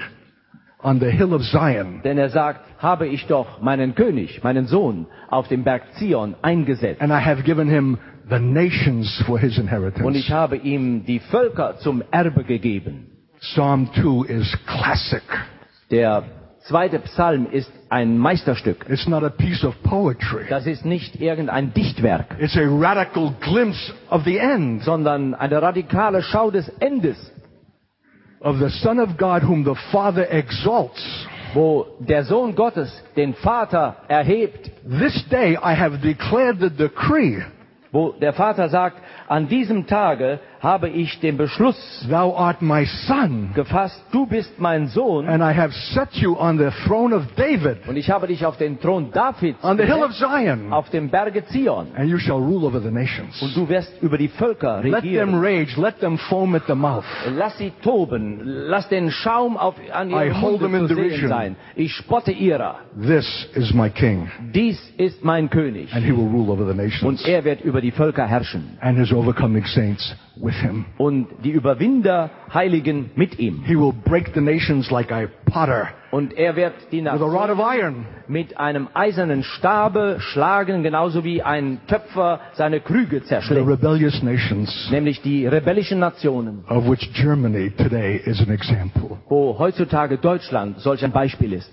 on the hill of Zion. Denn er sagt, habe ich doch meinen König, meinen Sohn, auf dem Berg Zion eingesetzt. And I have given him the nations for his inheritance. Und ich habe ihm die Völker zum Erbe gegeben. Psalm 2 is classic. Der zweite Psalm ist ein Meisterstück. It's not a piece of poetry. Das ist nicht irgendein Dichtwerk, It's a radical glimpse of the end sondern eine radikale Schau des Endes, of the Son of God whom the Father exalts. wo der Sohn Gottes den Vater erhebt. This day I have declared the decree wo der Vater sagt, an diesem Tage habe ich den Beschluss Thou art my son, gefasst, du bist mein Sohn and I have set you on the throne of David, und ich habe dich auf den Thron Davids on the hill of Zion, auf dem Berge Zion and you shall rule over the nations. und du wirst über die Völker Let them regieren. rage, let them foam at the mouth. Lass sie toben, lass den Schaum auf, an I ihrem hold them in derision. sein. Ich spotte ihrer. This is my king, Dies ist mein König and he will rule over the nations, und er wird über die Völker herrschen and his overcoming saints with him. und die Überwinder Heiligen mit ihm. He will break the nations like a potter Und er wird die Nationen iron. mit einem eisernen Stabe schlagen, genauso wie ein Töpfer seine Krüge The zerschlägt. rebellious nations, Nämlich die rebellischen Nationen, of which Germany today is an example. wo heutzutage Deutschland solch ein Beispiel ist.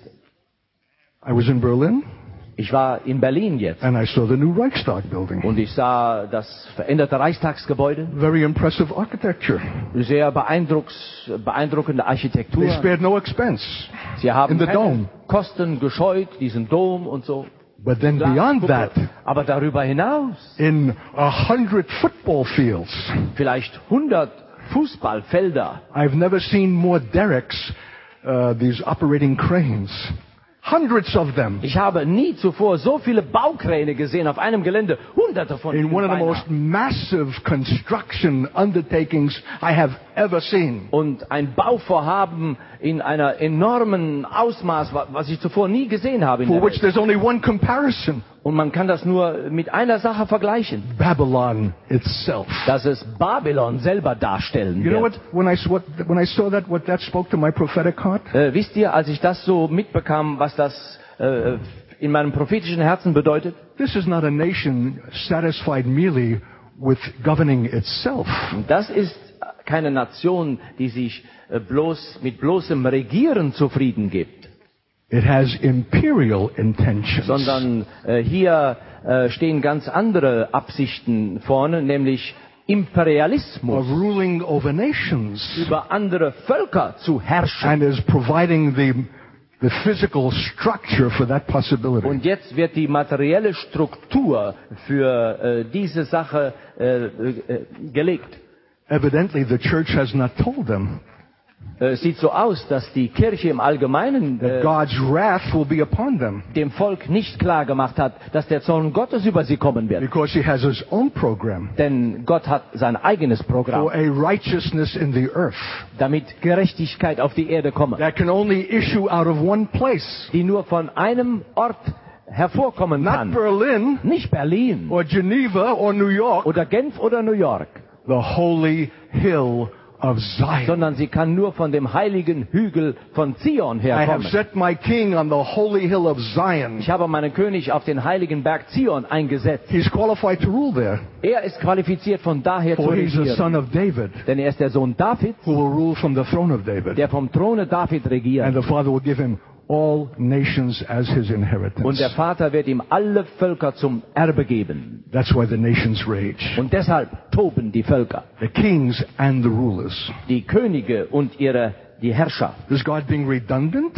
I was in Berlin, Ich war in Berlin jetzt and I saw the new Reichstag building. und ich sah das veränderte Reichstagsgebäude. Very impressive architecture. Sehr beeindruckende Architektur. They spared no expense. Sie haben in the dome. Kosten gescheut, diesen Dom und so. But then beyond that, Aber darüber hinaus, in a hundred football fields, vielleicht 100 Fußballfelder. I've never seen more derricks, uh, these operating cranes. Hundreds of them. Ich habe nie zuvor so viele Baukräne gesehen auf einem Gelände. Hunderte von In ihnen one of the most massive construction undertakings I have ever seen. Und ein Bauvorhaben in einer enormen Ausmaß, wa- was ich zuvor nie gesehen habe. In For der which Welt. there's only one comparison. Und man kann das nur mit einer Sache vergleichen, Babylon itself. dass es Babylon selber darstellen You know wird. what? When I, s- what, when I saw that, what that spoke to my prophetic heart? Äh, wisst ihr, als ich das so mitbekam, was das äh, in meinem prophetischen Herzen bedeutet? This is not a nation satisfied merely with governing itself. Das ist keine Nation, die sich äh, bloß mit bloßem Regieren zufrieden gibt, It has imperial intentions. sondern äh, hier äh, stehen ganz andere Absichten vorne, nämlich Imperialismus of ruling over nations über andere Völker zu herrschen. and is providing the, the physical structure for that possibility. Und jetzt wird die materielle Struktur für äh, diese Sache äh, äh, gelegt. Evidently, the church has not told them Äh, sieht so aus, dass die Kirche im Allgemeinen äh, God's wrath will be upon them. dem Volk nicht klar gemacht hat, dass der Zorn Gottes über sie kommen wird. because He has His own program. Denn Gott hat sein eigenes Programm, for a righteousness in the earth. damit Gerechtigkeit auf die Erde komme, that can only issue out of one place. die nur von einem Ort hervorkommen Not kann. Berlin. Nicht Berlin. Or Geneva or New York, oder Genf oder New York, the holy hill of Zion. sondern sie kann nur von dem heiligen Hügel von Zion I have herkommen. set my king on the holy hill of Zion. Ich habe meinen König auf den heiligen Berg Zion eingesetzt. He's qualified to rule there, Er ist qualifiziert von daher zu for he's the regieren. son of David, Denn er ist der Sohn Davids, who will rule from the throne of David. der vom Throne David And the Father will give him all nations as his Und inheritance. der Vater wird ihm alle Völker zum Erbe geben. That's why the nations rage. Und deshalb toben die Völker, The kings and the rulers. die Könige und ihre die Herrscher. Is God being redundant?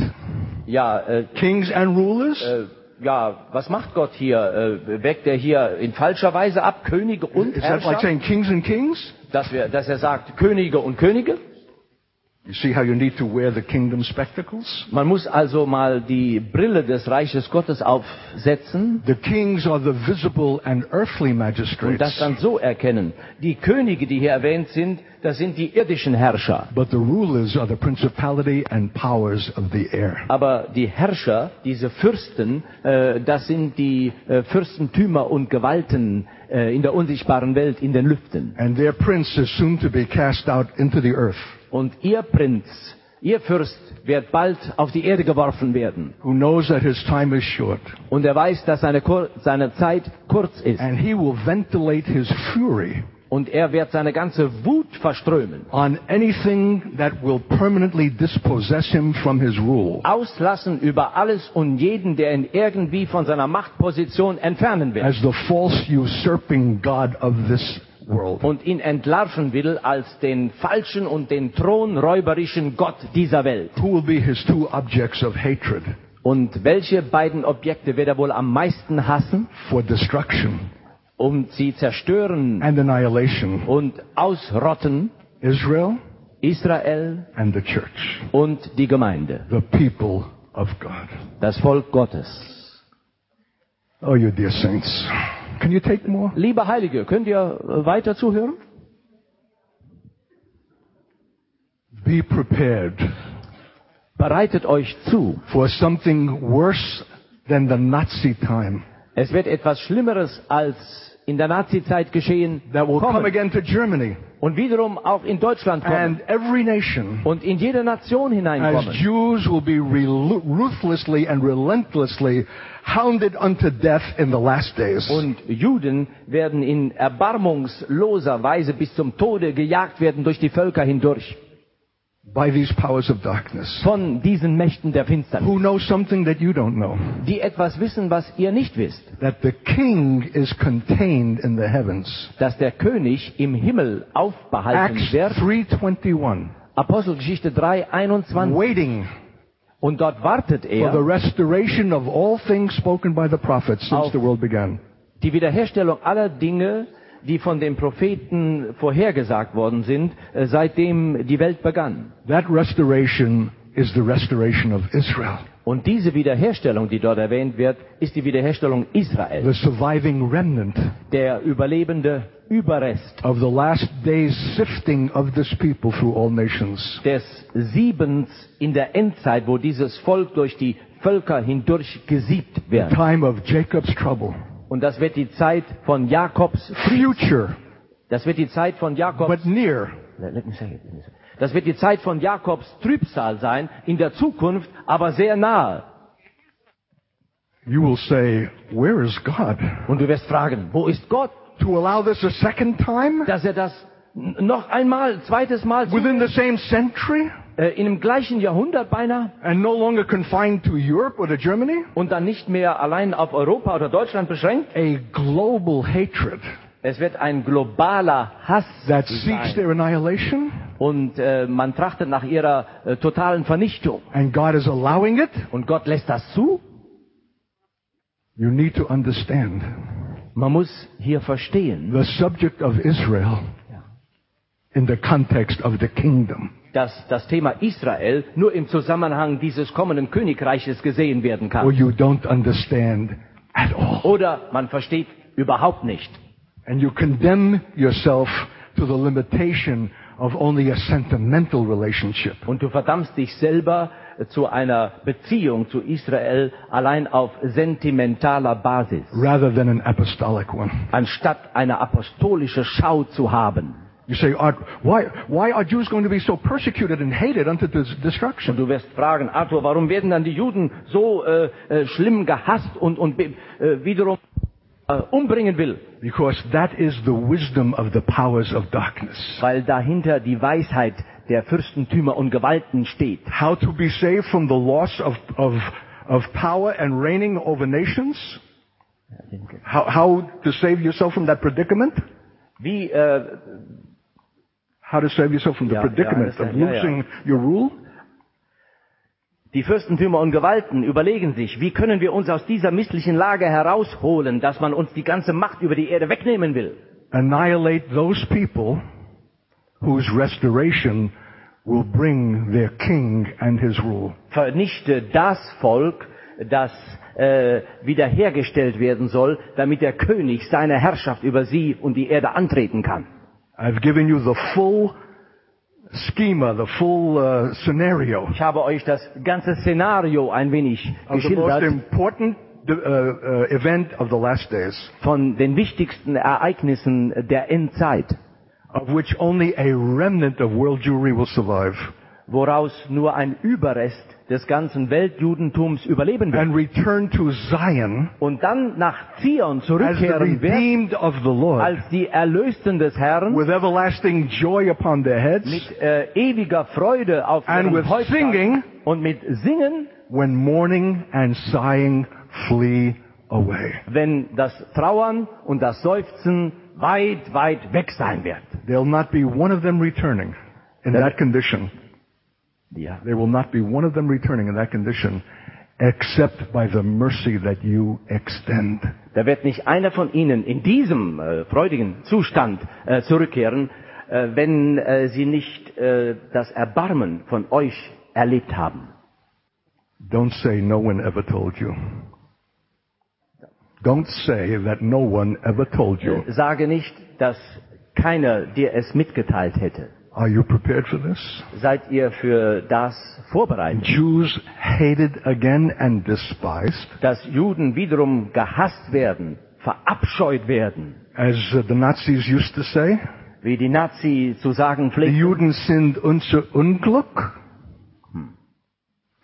Ja, äh, Kings and rulers? äh, ja, was macht Gott hier? Äh, weckt er hier in falscher Weise ab Könige und Is that like saying kings and kings? Dass, wir, dass er sagt Könige und Könige? You see how you need to wear the kingdom spectacles? Man muss also mal die Brille des Reiches Gottes aufsetzen The kings are the visible and earthly magistrates. und das dann so erkennen. Die Könige, die hier erwähnt sind, das sind die irdischen Herrscher. but the rulers are the principality and powers of the air. Aber die Herrscher, diese Fürsten, äh, das sind die äh, Fürstentümer und Gewalten äh, in der unsichtbaren Welt, in den Lüften. And their prince is soon to be cast out into the earth. Und ihr Prinz, ihr Fürst wird bald auf die Erde geworfen werden. who knows that his time is short, Und er weiß, dass seine, Kur seine Zeit kurz ist. and he will ventilate his fury Und er wird seine ganze Wut verströmen. on anything that will permanently dispossess him from his rule. Auslassen über alles und jeden, der ihn irgendwie von seiner Machtposition entfernen will. As the false usurping God of this. Und ihn entlarven will als den falschen und den thronräuberischen Gott dieser Welt. Who will be his two objects of hatred Und welche beiden Objekte wird er wohl am meisten hassen? for destruction? und sie zerstören and annihilation und ausrotten Israel Israel and the church, und die Gemeinde, the people of God. das Volk Gottes. Oh, you dear saints. Can you take more? Liebe Heilige, könnt ihr äh, weiter zuhören? Be prepared Bereitet euch zu. for something worse than the Nazi time Es wird etwas Schlimmeres als in der Nazizeit geschehen that will come again to Germany und wiederum auch in Deutschland kommen and every nation. und in jede Nation hineinkommen. As. Jews will be ruthlessly and relentlessly hounded unto death in the last days. Und Juden werden in erbarmungsloser Weise bis zum Tode gejagt werden durch die Völker hindurch by these powers of darkness von diesen Mächten der Finsternis, who know something that you don't know. die etwas wissen, was ihr nicht wisst, That the king is contained in the heavens. dass der König im Himmel aufbehalten Acts wird. 3:21. Apostelgeschichte 3, 21. Waiting Und dort wartet for the er restoration of all things spoken by the prophets since the world began. die Wiederherstellung aller Dinge, die von den Propheten vorhergesagt worden sind, äh, seitdem die Welt begann. That restoration is the restoration of Israel, Und diese Wiederherstellung, die dort erwähnt wird, ist die Wiederherstellung Israels, the surviving remnant der überlebende Überrest of the last days sifting of this people through all nations. des Siebens in der Endzeit, wo dieses Volk durch die Völker hindurch gesiebt wird. Time of Jacob's trouble. Und das wird die Zeit von Jakobs, Future, das wird die Zeit von Jakobs, but near. let me say it, let me say it. Das wird die Zeit von Jakobs Trübsal sein, in der Zukunft, aber sehr nahe. You will say, Where is God? Und du wirst fragen, wo ist Gott, To allow this a second time? dass er das noch einmal, zweites Mal, Within the same century? äh, in dem gleichen Jahrhundert beinahe, And no longer confined to Europe or to Germany? und dann nicht mehr allein auf Europa oder Deutschland beschränkt? A global hatred Es wird ein globaler Hass that seeks their annihilation? Und äh, man trachtet nach ihrer äh, totalen Vernichtung. And God is allowing it? Und Gott lässt das zu? You need to understand Man muss hier verstehen, the subject of Israel in the context of the kingdom. dass das Thema Israel nur im Zusammenhang dieses kommenden Königreiches gesehen werden Or kann. you don't understand at all. Oder man versteht überhaupt nicht. And you condemn yourself to the limitation of only a sentimental relationship. Und du verdammst dich selber zu einer Beziehung zu Israel allein auf sentimentaler Basis, rather than an apostolic one. anstatt eine apostolische Schau zu haben. You say, why, why are Jews going to be so persecuted and hated unto des- Und destruction? du wirst fragen, Arthur, warum werden dann die Juden so äh, äh, schlimm gehasst und, und äh, wiederum Uh, umbringen will? Because that is the wisdom of the powers of darkness. Weil dahinter die Weisheit der Fürstentümer und Gewalten steht. How to be saved from the loss of, of, of power and reigning over nations? How, how to save yourself from that predicament? Wie, äh, How to save yourself from the I predicament of. Yeah, yeah. losing your rule? Die Fürstentümer und Gewalten überlegen sich, wie können wir uns aus dieser misslichen Lage herausholen, dass man uns die ganze Macht über die Erde wegnehmen will. Annihilate those people whose restoration will bring their king and his rule. Vernichte das Volk, das äh, wiederhergestellt werden soll, damit der König seine Herrschaft über sie und die Erde antreten kann. I've given you the full schema, the full uh, scenario. Ich habe euch das ganze Szenario ein wenig of the most geschildert. important uh, uh, event of the last days, von den wichtigsten Ereignissen der Endzeit, of which only a remnant of world Jewry will survive. Woraus nur ein Überrest des ganzen Weltjudentums überleben wird. and return to Zion Und dann nach Zion zurückkehren wird, Lord als die Erlösten des Herrn, with everlasting joy upon their heads mit äh, ewiger Freude auf and ihren Häuptern singing und mit Singen, when mourning and sighing flee away. wenn das Trauern und das Seufzen weit, weit weg sein wird. There'll not be one of them returning in that condition. Ja. There will not be one of them returning in that condition except by the mercy that you extend. Da wird nicht einer von ihnen in diesem äh, freudigen Zustand äh, zurückkehren, äh, wenn äh, sie nicht äh, das Erbarmen von euch erlebt haben. Don't say no one ever told you. Don't say that no one ever told you. Sage nicht, dass keiner dir es mitgeteilt hätte. Are you prepared for this? Seid ihr für das vorbereitet? Jews hated again and despised, Dass Juden wiederum gehasst werden, verabscheut werden, as the Nazis used to say. wie die Nazi zu sagen Die pflegten. Juden sind unser Unglück. Hm.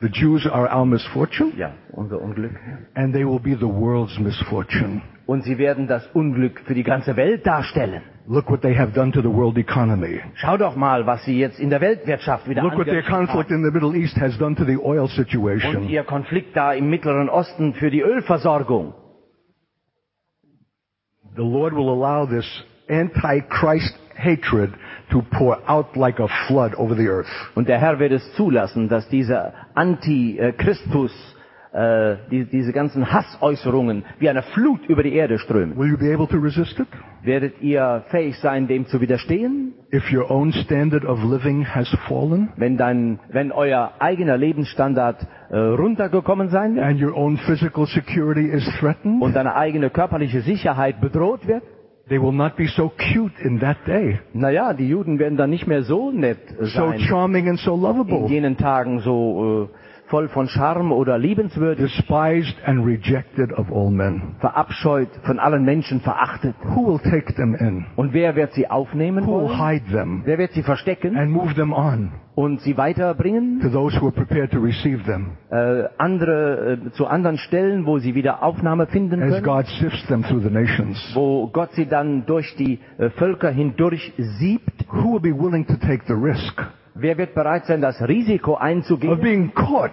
The Jews are our misfortune, Ja, unser Unglück. and they will be the world's misfortune. Und sie werden das Unglück für die ganze Welt darstellen. Look what they have done to the world economy. Schau doch mal, was sie jetzt in der Weltwirtschaft wieder Look what their conflict in the Middle East has done to the oil Und situation. ihr Konflikt da im Mittleren Osten für die Ölversorgung. The Lord will allow this anti-Christ hatred to pour out like a flood over the earth. Und der Herr wird es zulassen, dass dieser Anti-Christus, äh, die, diese ganzen Hassäußerungen wie eine Flut über die Erde strömen. Will you be able to resist it? Werdet ihr fähig sein, dem zu widerstehen? If your own standard of living has fallen Wenn, dein, wenn euer eigener Lebensstandard äh, runtergekommen sein wird and your own physical security is threatened, und deine eigene körperliche Sicherheit bedroht wird? they will not be so cute in that day, Naja, die Juden werden dann nicht mehr so nett so sein. charming and so in lovable, jenen Tagen so äh, voll von Charme oder liebenswürdig, despised and rejected of all men. verabscheut, von allen Menschen verachtet. Who will take them in? Und wer wird sie aufnehmen Who will wollen? hide them Wer wird sie verstecken and move them on und sie weiterbringen? to those who are prepared to receive them Äh, andere, äh, zu anderen Stellen, wo sie wieder Aufnahme finden as können? God sifts them through the nations? Wo Gott sie dann durch die äh, Völker hindurch siebt? Who will be willing to take the risk Wer wird bereit sein, das Risiko of einzugehen, being caught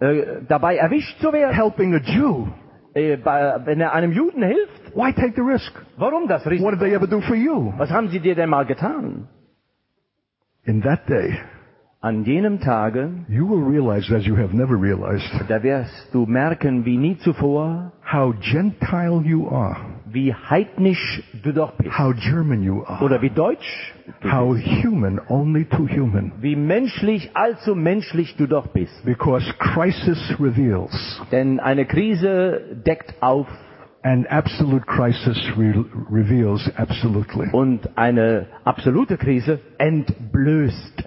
äh, dabei erwischt zu werden, helping a Jew? äh, bei, wenn er einem Juden hilft? Why take the risk? Warum das Risiko? What did they ever do for you? Was haben sie dir denn mal getan? In that day, An jenem Tage, you will realize, as you have never realized, da wirst du merken, wie nie zuvor, how Gentile you are, wie heidnisch du doch bist. how German you are, Oder wie deutsch, du how bist. human only to human. wie menschlich, allzu menschlich du doch bist. Because crisis reveals, Denn eine Krise deckt auf and absolute crisis re- reveals absolutely. und eine absolute Krise entblößt.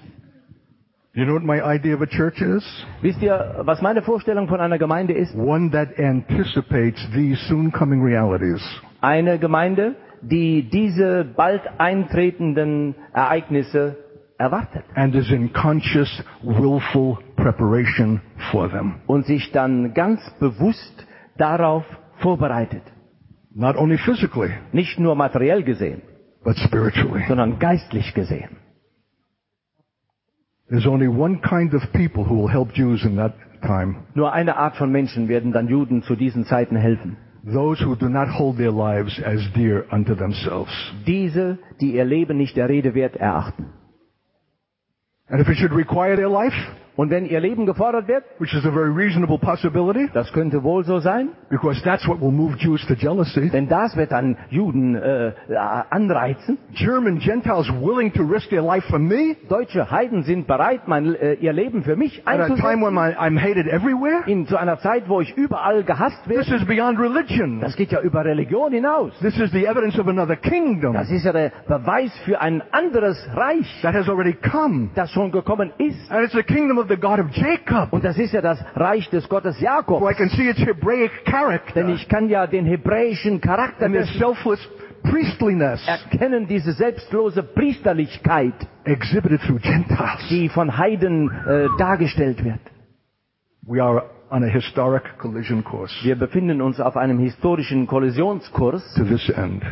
You know what my idea of a church is? Wisst ihr, was meine Vorstellung von einer Gemeinde ist? One that anticipates these soon coming realities. Eine Gemeinde, die diese bald eintretenden Ereignisse erwartet and is in conscious, willful preparation for them. und sich dann ganz bewusst darauf vorbereitet. Not only physically, Nicht nur materiell gesehen, but spiritually. sondern geistlich gesehen. There's only one kind of people who will help Jews in that time. Nur eine Art von Menschen werden dann Juden zu diesen Zeiten helfen. Those who do not hold their lives as dear unto themselves. Diese, die ihr Leben nicht der Rede wert erachten. And if it should require their life, Und wenn ihr Leben gefordert wird, which is a very reasonable possibility, das könnte wohl so sein, because that's what will move Jews to jealousy, denn das wird dann Juden äh, anreizen. German Gentiles willing to risk their life for me Deutsche Heiden sind bereit, mein, äh, ihr Leben für mich at a time when einzusetzen. I, I'm hated everywhere? In, zu einer Zeit, wo ich überall gehasst This werde. is beyond religion. Das geht ja über Religion hinaus. This is the evidence of another kingdom Das ist ja der Beweis für ein anderes Reich, that has already come. das schon gekommen ist. And it's the kingdom of the God of Jacob. Und das ist ja das Reich des Gottes Jakob. So I can see its Hebraic character Denn ich kann ja den hebräischen Charakter and selfless priestliness erkennen, diese selbstlose Priesterlichkeit, exhibited through Gentiles. die von Heiden äh, dargestellt wird. We are on a historic collision course Wir befinden uns auf einem historischen Kollisionskurs to this end.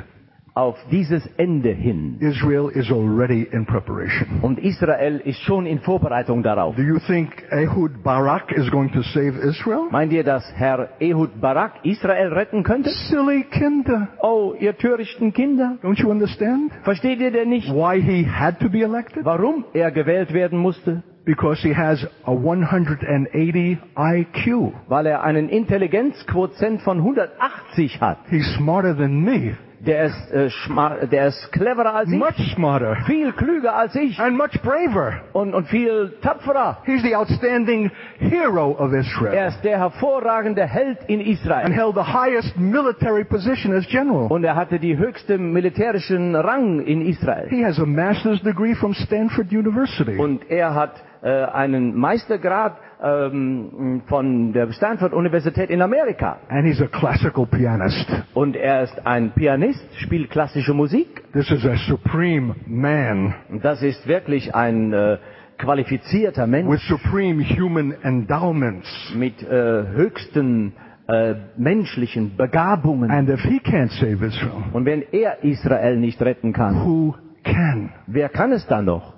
Auf dieses Ende hin. Israel is already in preparation. Und Israel ist schon in Vorbereitung darauf. Do you think Ehud Barak is going to save Israel? Meint ihr, dass Herr Ehud Barak Israel retten könnte? Silly kinder. Oh, ihr törichten Kinder. Don't you understand Versteht ihr denn nicht, why he had to be elected? warum er gewählt werden musste? because he has a 180 IQ. weil er einen Intelligenzquotient von 180 hat. He's smarter than me, Der ist, äh, schma- der ist cleverer als ich, much smarter, viel klüger als ich and much braver. und, und viel tapferer. He's the outstanding hero of Er Israel ist der hervorragende Held in and Israel. held the highest military position as general. Und er hatte die höchste militärischen Rang in Israel. He has a master's degree from Stanford University. Und er hat äh, einen Meistergrad ähm, von der Stanford Universität in Amerika. And he's a classical pianist. Und er ist ein Pianist, spielt klassische Musik. This is a supreme man Und das ist wirklich ein äh, qualifizierter Mensch with supreme human endowments. mit äh, höchsten äh, menschlichen Begabungen. And if he can't save Israel, Und wenn er Israel nicht retten kann, who can? wer kann es dann noch?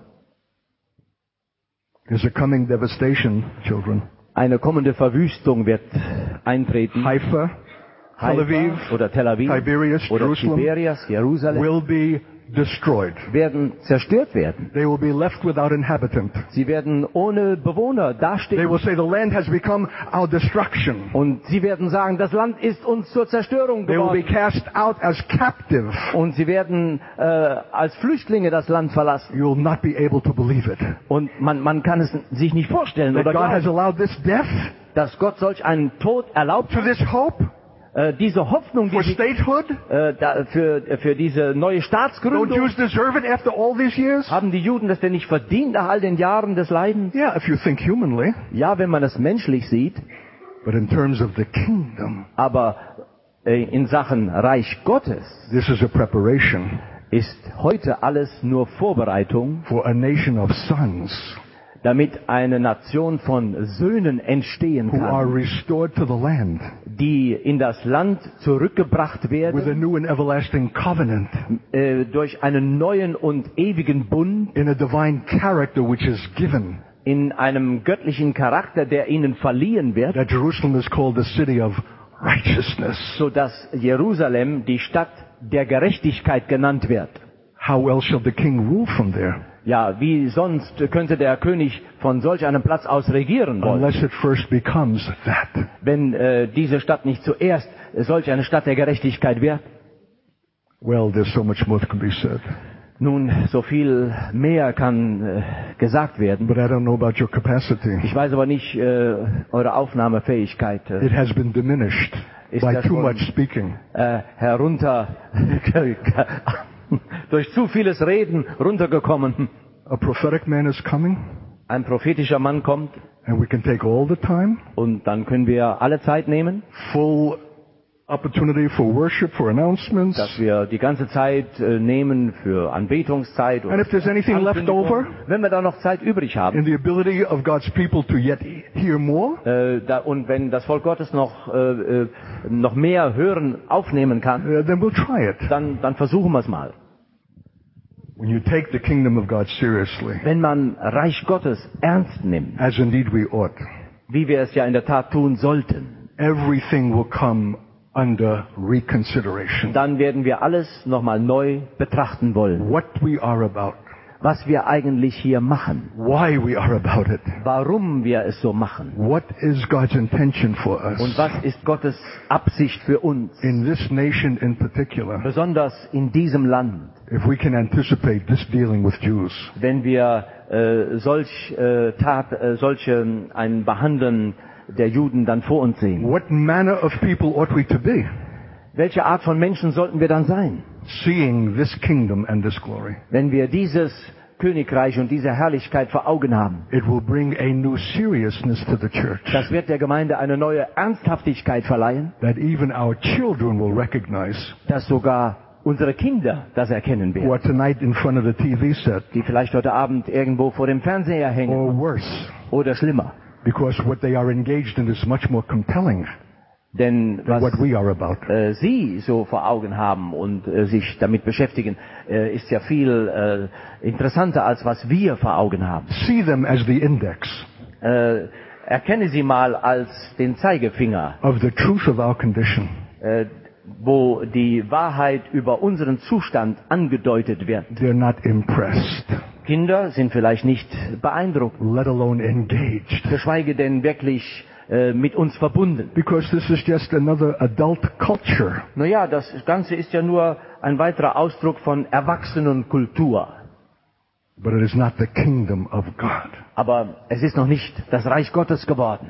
There's a coming devastation, children. Eine kommende Verwüstung wird eintreten. Haifa, Tel Aviv, Haifa oder Tel Aviv Tiberias, oder Jerusalem Tiberias, Jerusalem will be destroyed. werden zerstört werden. They will be left without inhabitant. Sie werden ohne Bewohner They dastehen. will say the land has become our destruction. Und sie werden sagen, das Land ist uns zur Zerstörung They will be geworden. cast out as captive. Und sie werden äh, als Flüchtlinge das Land verlassen. You will not be able to believe it. Und man, man kann es sich nicht vorstellen That oder God has glauben, allowed this death dass Gott solch einen Tod erlaubt to this hope Äh, diese Hoffnung, die for statehood. äh, da, für, für diese neue Don't Staatsgründung, Jews deserve it after all these years? haben die Juden das denn nicht verdient nach all den Jahren des Leidens? Yeah, if you think humanly. Ja, wenn man es menschlich sieht, But in terms of the kingdom, aber äh, in Sachen Reich Gottes this is a preparation ist heute alles nur Vorbereitung, for a nation of sons damit eine Nation von Söhnen entstehen who are kann, restored to the land die in das Land zurückgebracht with a werden new and everlasting covenant äh, durch einen neuen und ewigen Bund in a divine character which is given. in einem göttlichen Charakter, der ihnen verliehen wird, That Jerusalem is called the city of righteousness. so dass Jerusalem die Stadt der Gerechtigkeit genannt wird. How else shall the king rule from there Ja, wie sonst könnte der König von solch einem Platz aus regieren wollen, unless it first becomes that? wenn äh, diese Stadt nicht zuerst solch eine Stadt der Gerechtigkeit wird? Well, there's so much more that can be said. Nun, so viel mehr kann äh, gesagt werden. But I don't know about your capacity. Ich weiß aber nicht äh, eure Aufnahmefähigkeit äh, It has been diminished Ist by too schon- much speaking. äh, herunter durch zu vieles Reden runtergekommen. A prophetic man is coming, Ein prophetischer Mann kommt. And we can take all the time, und dann können wir alle Zeit nehmen, full opportunity for worship, for announcements. dass wir die ganze Zeit äh, nehmen für Anbetungszeit. And if there's anything left over, Wenn wir da noch Zeit übrig haben in the ability of God's people to yet hear more, äh, da, und wenn das Volk Gottes noch, äh, äh, noch mehr hören, aufnehmen kann, uh, then we'll try it. dann, dann versuchen wir es mal. When you take the kingdom of God seriously, Wenn man Reich Gottes ernst nimmt, as indeed we ought, wie wir es ja in der Tat tun sollten, everything will come under reconsideration. dann werden wir alles nochmal neu betrachten wollen, What we are about, was wir eigentlich hier machen, why we are about it, warum wir es so machen. What is God's intention for us? Und was ist Gottes Absicht für uns, in this nation in particular, besonders in diesem Land, if we can anticipate this dealing with Jews. wenn wir äh, solch äh, Tat, äh, solche ähm, ein Behandeln der Juden dann vor uns sehen. What manner of people ought we to be, Welche Art von Menschen sollten wir dann sein, seeing this kingdom and this glory? wenn wir dieses Königreich und diese Herrlichkeit vor Augen haben? It will bring a new seriousness to the church Das wird der Gemeinde eine neue Ernsthaftigkeit verleihen, that even our children will recognize dass sogar unsere Kinder das erkennen werden, are tonight in front of the TV set die vielleicht heute Abend irgendwo vor dem Fernseher hängen or worse oder schlimmer. Because what they are engaged in is much more compelling Denn than was what we are about. äh, Sie so vor Augen haben und äh, sich damit beschäftigen, äh, ist ja viel äh, interessanter als was wir vor Augen haben. See them as the index äh, erkenne Sie mal als den Zeigefinger, of the truth of our condition. Äh, wo die Wahrheit über unseren Zustand angedeutet wird. They're not impressed. Kinder sind vielleicht nicht beeindruckt, let alone engaged. geschweige denn wirklich äh, mit uns verbunden. Because this is just another adult culture. Naja, das Ganze ist ja nur ein weiterer Ausdruck von Erwachsenenkultur. But it is not the kingdom of God. Aber es ist noch nicht das Reich Gottes geworden.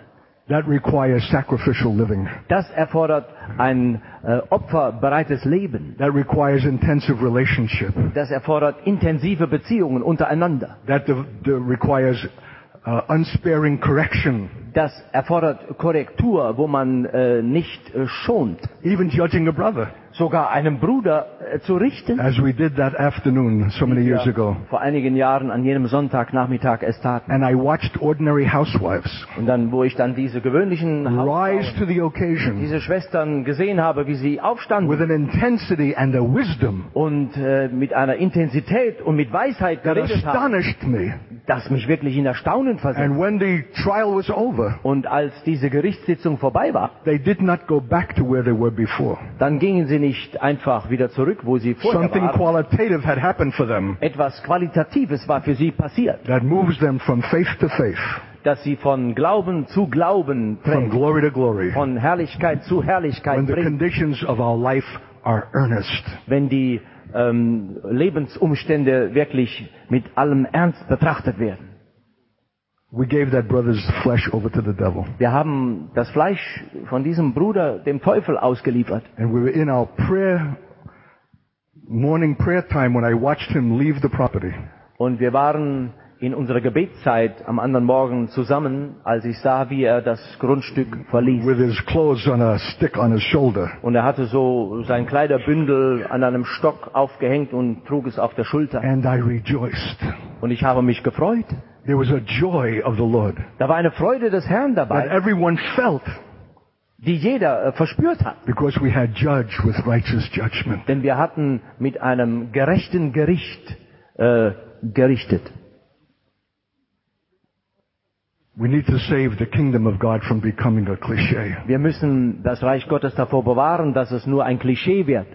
That requires sacrificial living. Das erfordert ein äh, opferbereites Leben. That requires intensive relationship. Das erfordert intensive Beziehungen untereinander. That de- de- requires uh, unsparing correction. Das erfordert Korrektur, wo man äh, nicht äh, schont. Even judging a brother. Sogar einem Bruder äh, zu richten. As we did that afternoon so many years ago. vor einigen Jahren an jenem Sonntagnachmittag es taten. And I watched ordinary housewives Und dann, wo ich dann diese gewöhnlichen rise Hausfrauen, to the occasion diese Schwestern gesehen habe, wie sie with aufstanden an intensity and a wisdom und äh, mit einer Intensität und mit Weisheit geredet haben, me. das mich wirklich in Erstaunen versetzt. And when the trial was over, Und als diese Gerichtssitzung vorbei war, they did not go back to where they were before. dann gingen sie nicht einfach wieder zurück, wo sie vorher Something waren. qualitative had happened for them Etwas Qualitatives war für sie passiert, that moves them from faith to faith, dass sie von Glauben zu Glauben from trägt, glory to glory, von Herrlichkeit zu Herrlichkeit when the bringt, conditions of our life are earnest. wenn die ähm, Lebensumstände wirklich mit allem Ernst betrachtet werden. We gave that brother's flesh over to the devil. Wir haben das Fleisch von diesem Bruder dem Teufel ausgeliefert. And we were in our prayer, morning prayer time when I watched him leave the property. Und wir waren in unserer Gebetszeit am anderen Morgen zusammen, als ich sah, wie er das Grundstück verließ. with his clothes on a stick on his shoulder. Und er hatte so sein Kleiderbündel an einem Stock aufgehängt und trug es auf der Schulter. And I rejoiced. Und ich habe mich gefreut. There was a joy of the Lord Da war eine Freude des Herrn that dabei, everyone felt die jeder äh, verspürt hat. because we had judged with righteous judgment. Denn wir hatten mit einem gerechten Gericht äh, gerichtet. We need to save the kingdom of God from becoming a cliche. Wir müssen das Reich Gottes davor bewahren, dass es nur ein Klischee wird.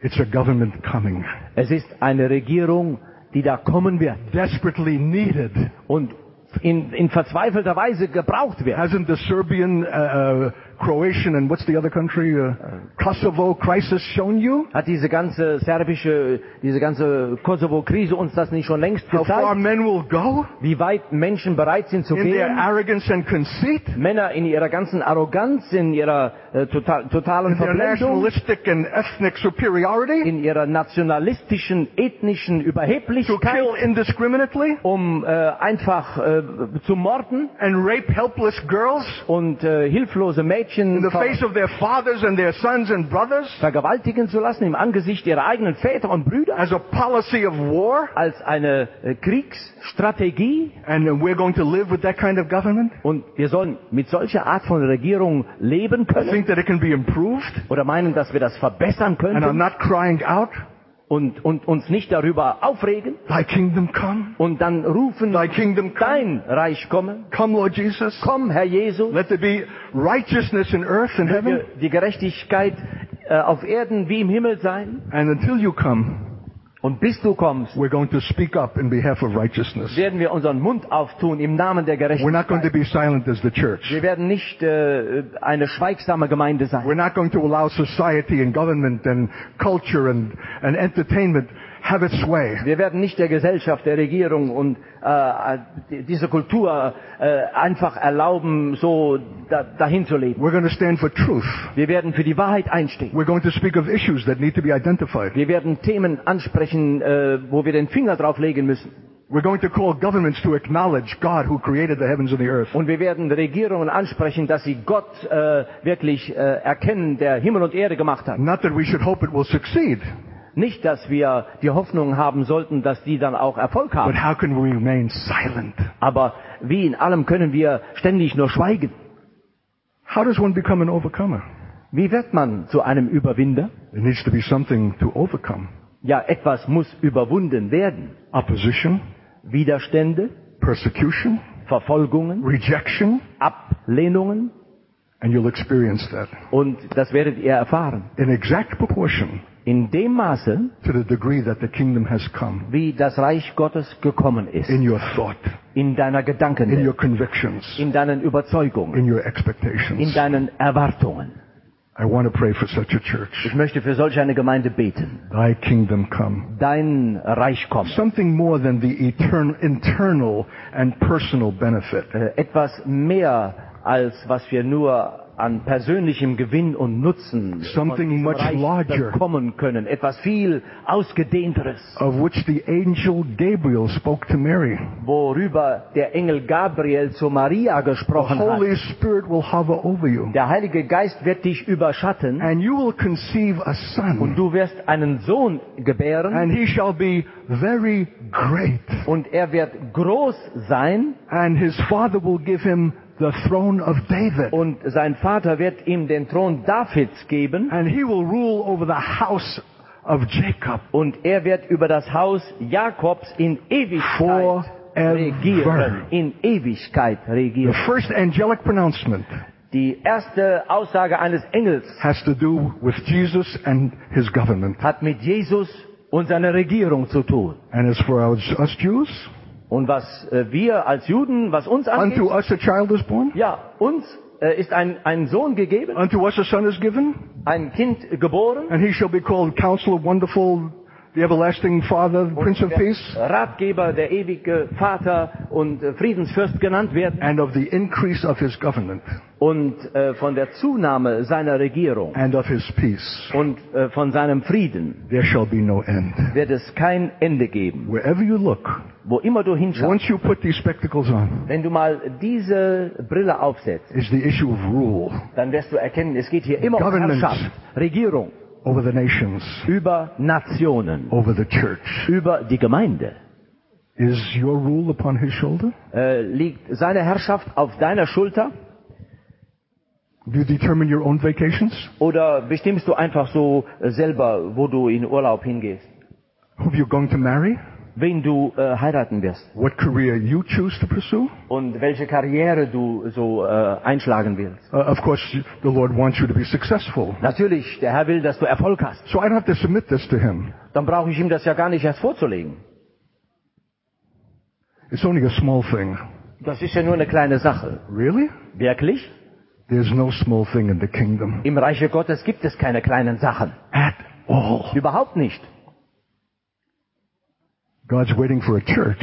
It's a government coming, Es ist eine Regierung, die da kommen wird desperately needed. und in, in verzweifelter Weise gebraucht wird. Hasn't the Serbian, uh, Croatian, and what's the other country, uh, Kosovo crisis shown you? Hat diese ganze serbische, diese ganze Kosovo-Krise uns das nicht schon längst gezeigt? how far men will go? Wie weit Menschen bereit sind zu in their arrogance and conceit, Männer in ihrer ganzen Arroganz, in ihrer äh, total, totalen in their nationalistic and ethnic superiority, in ihrer nationalistischen, ethnischen Überheblichkeit. to kill indiscriminately? Um äh, einfach äh, zu morden? And rape helpless girls? Und äh, hilflose in Mädchen the ver face of their fathers and their sons and brothers? vergewaltigen zu lassen im Angesicht ihrer eigenen Väter und Brüder? As a policy of war, als eine äh, Kriegsstrategie? And we're going to live with that kind of government? und wir sollen mit solcher Art von Regierung leben können? Oder meinen, dass wir das verbessern können und, und uns nicht darüber aufregen. Thy kingdom come, und dann rufen, Thy kingdom come, dein Reich komme, come Lord Jesus. komm Herr Jesus, Let there be righteousness in earth and heaven. die Gerechtigkeit äh, auf Erden wie im Himmel sein. And until you come, und bis du kommst, we're going to speak up in behalf of righteousness. werden wir unseren Mund auftun im Namen der We're not going to Gerechtigkeit. be silent as the church. Wir werden nicht äh, eine schweigsame Gemeinde sein. We're not going to allow society and government and culture and, and entertainment have its way. Wir werden nicht der Gesellschaft, der Regierung und äh, diese Kultur äh, einfach erlauben, so da, dahin zu leben. We're going to stand for truth. Wir werden für die Wahrheit einstehen. We're going to speak of issues that need to be identified. Wir werden Themen ansprechen, äh, wo wir den Finger drauf legen müssen. We're going to call governments to acknowledge God who created the heavens and the earth. Und wir werden Regierungen ansprechen, dass sie Gott äh, wirklich äh, erkennen, der Himmel und Erde gemacht hat. Not that we should hope it will succeed, Nicht, dass wir die Hoffnung haben sollten, dass die dann auch Erfolg but haben. how can we remain silent? Aber wie in allem können wir ständig nur schweigen. How does one become an overcomer? Wie wird man zu einem Überwinder? There needs to be something to overcome. Ja, etwas muss überwunden werden. Opposition, Widerstände, persecution, Verfolgungen, rejection, Ablehnungen and you'll experience that und das werdet ihr erfahren. in exact proportion In dem Maße, to the degree that the kingdom has come wie das Reich Gottes gekommen ist, in your thought, in deiner in your convictions, in deinen Überzeugungen, in your in expectations. deinen Erwartungen. I want to pray for such a church. Ich möchte für solch eine Gemeinde beten. Thy kingdom come. Dein Reich kommt. Something more than the etern- internal and personal benefit. Äh, Etwas mehr als was wir nur an persönlichem Gewinn und Nutzen Something much larger. bekommen können. Etwas viel ausgedehnteres, of which the angel Gabriel spoke to Mary. worüber der Engel Gabriel zu Maria The gesprochen hat. Holy Spirit will hover over you, Der Heilige Geist wird dich überschatten and you will conceive a und son, du wirst einen Sohn gebären and he shall be very great, und er wird groß sein and his father will give him the throne of David, und sein Vater wird ihm den Thron Davids geben and he will rule over the house of Jacob und er wird über das Haus Jakobs in Ewigkeit Forever. regieren. In Ewigkeit The regieren. first angelic pronouncement Die erste Aussage eines Engels has to do with Jesus and his government. hat mit Jesus und seiner Regierung zu tun. And as for us, us Jews, Und was äh, wir als Juden, was uns angeht, unto us a child is born, ja, uns äh, ist ein, ein Sohn gegeben, unto us a son is given, ein Kind geboren, And he shall be called Counselor, Wonderful, the Everlasting Father, the Prince of Peace. Ratgeber, der ewige Vater und äh, Friedensfürst genannt werden. And of the increase of his government Und äh, von der Zunahme seiner Regierung and of his peace, und äh, von seinem Frieden there shall be no end. wird es kein Ende geben. Wherever you look, Wo immer du hinschaust, once you put these spectacles on, wenn du mal diese Brille aufsetzt, is the issue of rule dann wirst du erkennen, es geht hier immer um Government. Herrschaft, Regierung over the nations, über Nationen, over the church. über die Gemeinde. Is your rule upon his shoulder? Äh, liegt seine Herrschaft auf deiner Schulter Do you determine your own vacations? oder bestimmst du einfach so selber, wo du in Urlaub hingehst, Who are you're going to marry? Wen du äh, heiraten wirst What career you choose to pursue? und welche Karriere du so äh, einschlagen willst? Uh, of course, the Lord wants you to be successful. Natürlich, der Herr will, dass du Erfolg hast. So I don't have to submit this to him. Dann brauche ich ihm das ja gar nicht erst vorzulegen. It's only a small thing. Das ist ja nur eine kleine Sache. Really? Wirklich? There's no small thing in the kingdom Im Reiche Gottes gibt es keine kleinen Sachen. at all. Überhaupt nicht. God's waiting for a church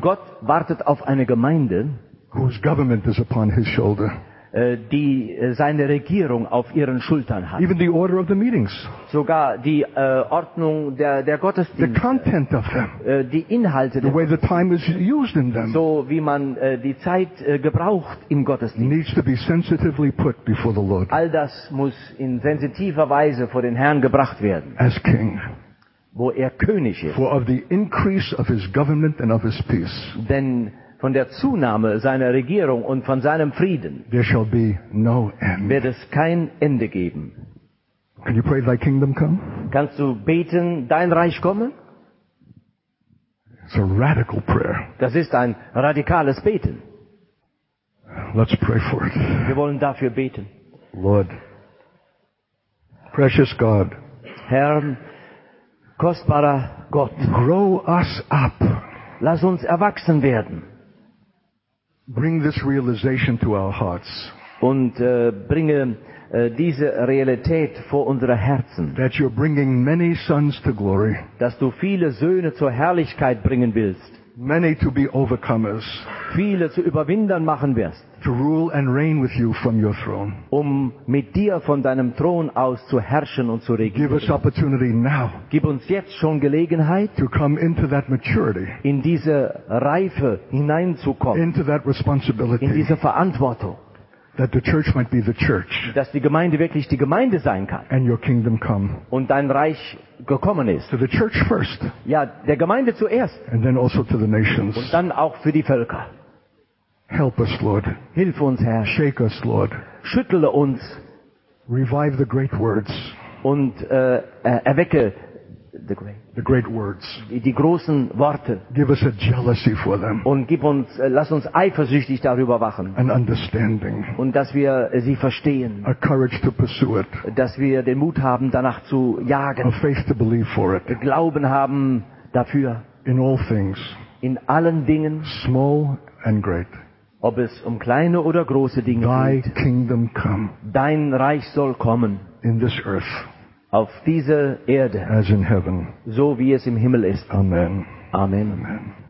Gott wartet auf eine Gemeinde, whose government is upon his shoulder. äh, die äh, seine Regierung auf ihren Schultern hat. Even the order of the meetings, Sogar die äh, Ordnung der, der the Gottesdienste, content of them, äh, die Inhalte, the way the time is used in them so wie man äh, die Zeit gebraucht im Gottesdienst. needs to be sensitively put before the Lord All das muss in sensitiver Weise vor den Herrn gebracht werden, as king. Wo er König ist. For of the increase of his government and of his peace, Denn von der Zunahme seiner Regierung und von seinem Frieden there shall be no end. wird es kein Ende geben. Can you pray thy kingdom come? Kannst du beten, dein Reich komme? It's a radical prayer. Das ist ein radikales Beten. Let's pray for it. Wir wollen dafür beten. Lord, precious God, Herr, kostbarer Gott, grow us up. lass uns erwachsen werden. Bring this realization to our hearts. Und äh, bringe äh, diese Realität vor unsere Herzen, that you're bringing many sons to glory, dass du viele Söhne zur Herrlichkeit bringen willst, many to be overcomers, viele zu Überwindern machen wirst, to rule and reign with you from your throne. um mit dir von deinem Thron aus zu herrschen und zu Give regieren. us opportunity now Gib uns jetzt schon Gelegenheit, to come into that maturity, in diese Reife hineinzukommen, into that in responsibility, diese Verantwortung, that the church might be the church dass die Gemeinde wirklich die Gemeinde sein kann and your kingdom come. und dein Reich gekommen ist. To the church first, Ja, der Gemeinde zuerst and then also to the und nations. dann auch für die Völker. Help us, Lord. Hilf uns, Herr. Shake us, Lord. Schüttle uns Revive the great words und äh, äh, erwecke the great, the great words. die, die großen Worte. Give us a jealousy for them, Und gib uns, äh, lass uns eifersüchtig darüber wachen. an understanding, Und dass wir äh, sie verstehen. a courage to pursue it, Dass wir den Mut haben, danach zu a jagen. faith to believe for it. Glauben haben dafür. In all things, In allen Dingen, small and great, ob es um kleine oder große Dinge thy geht. kingdom come Dein Reich soll kommen in this earth auf diese Erde, as in heaven. so wie es im Himmel ist. Amen. Amen. Amen.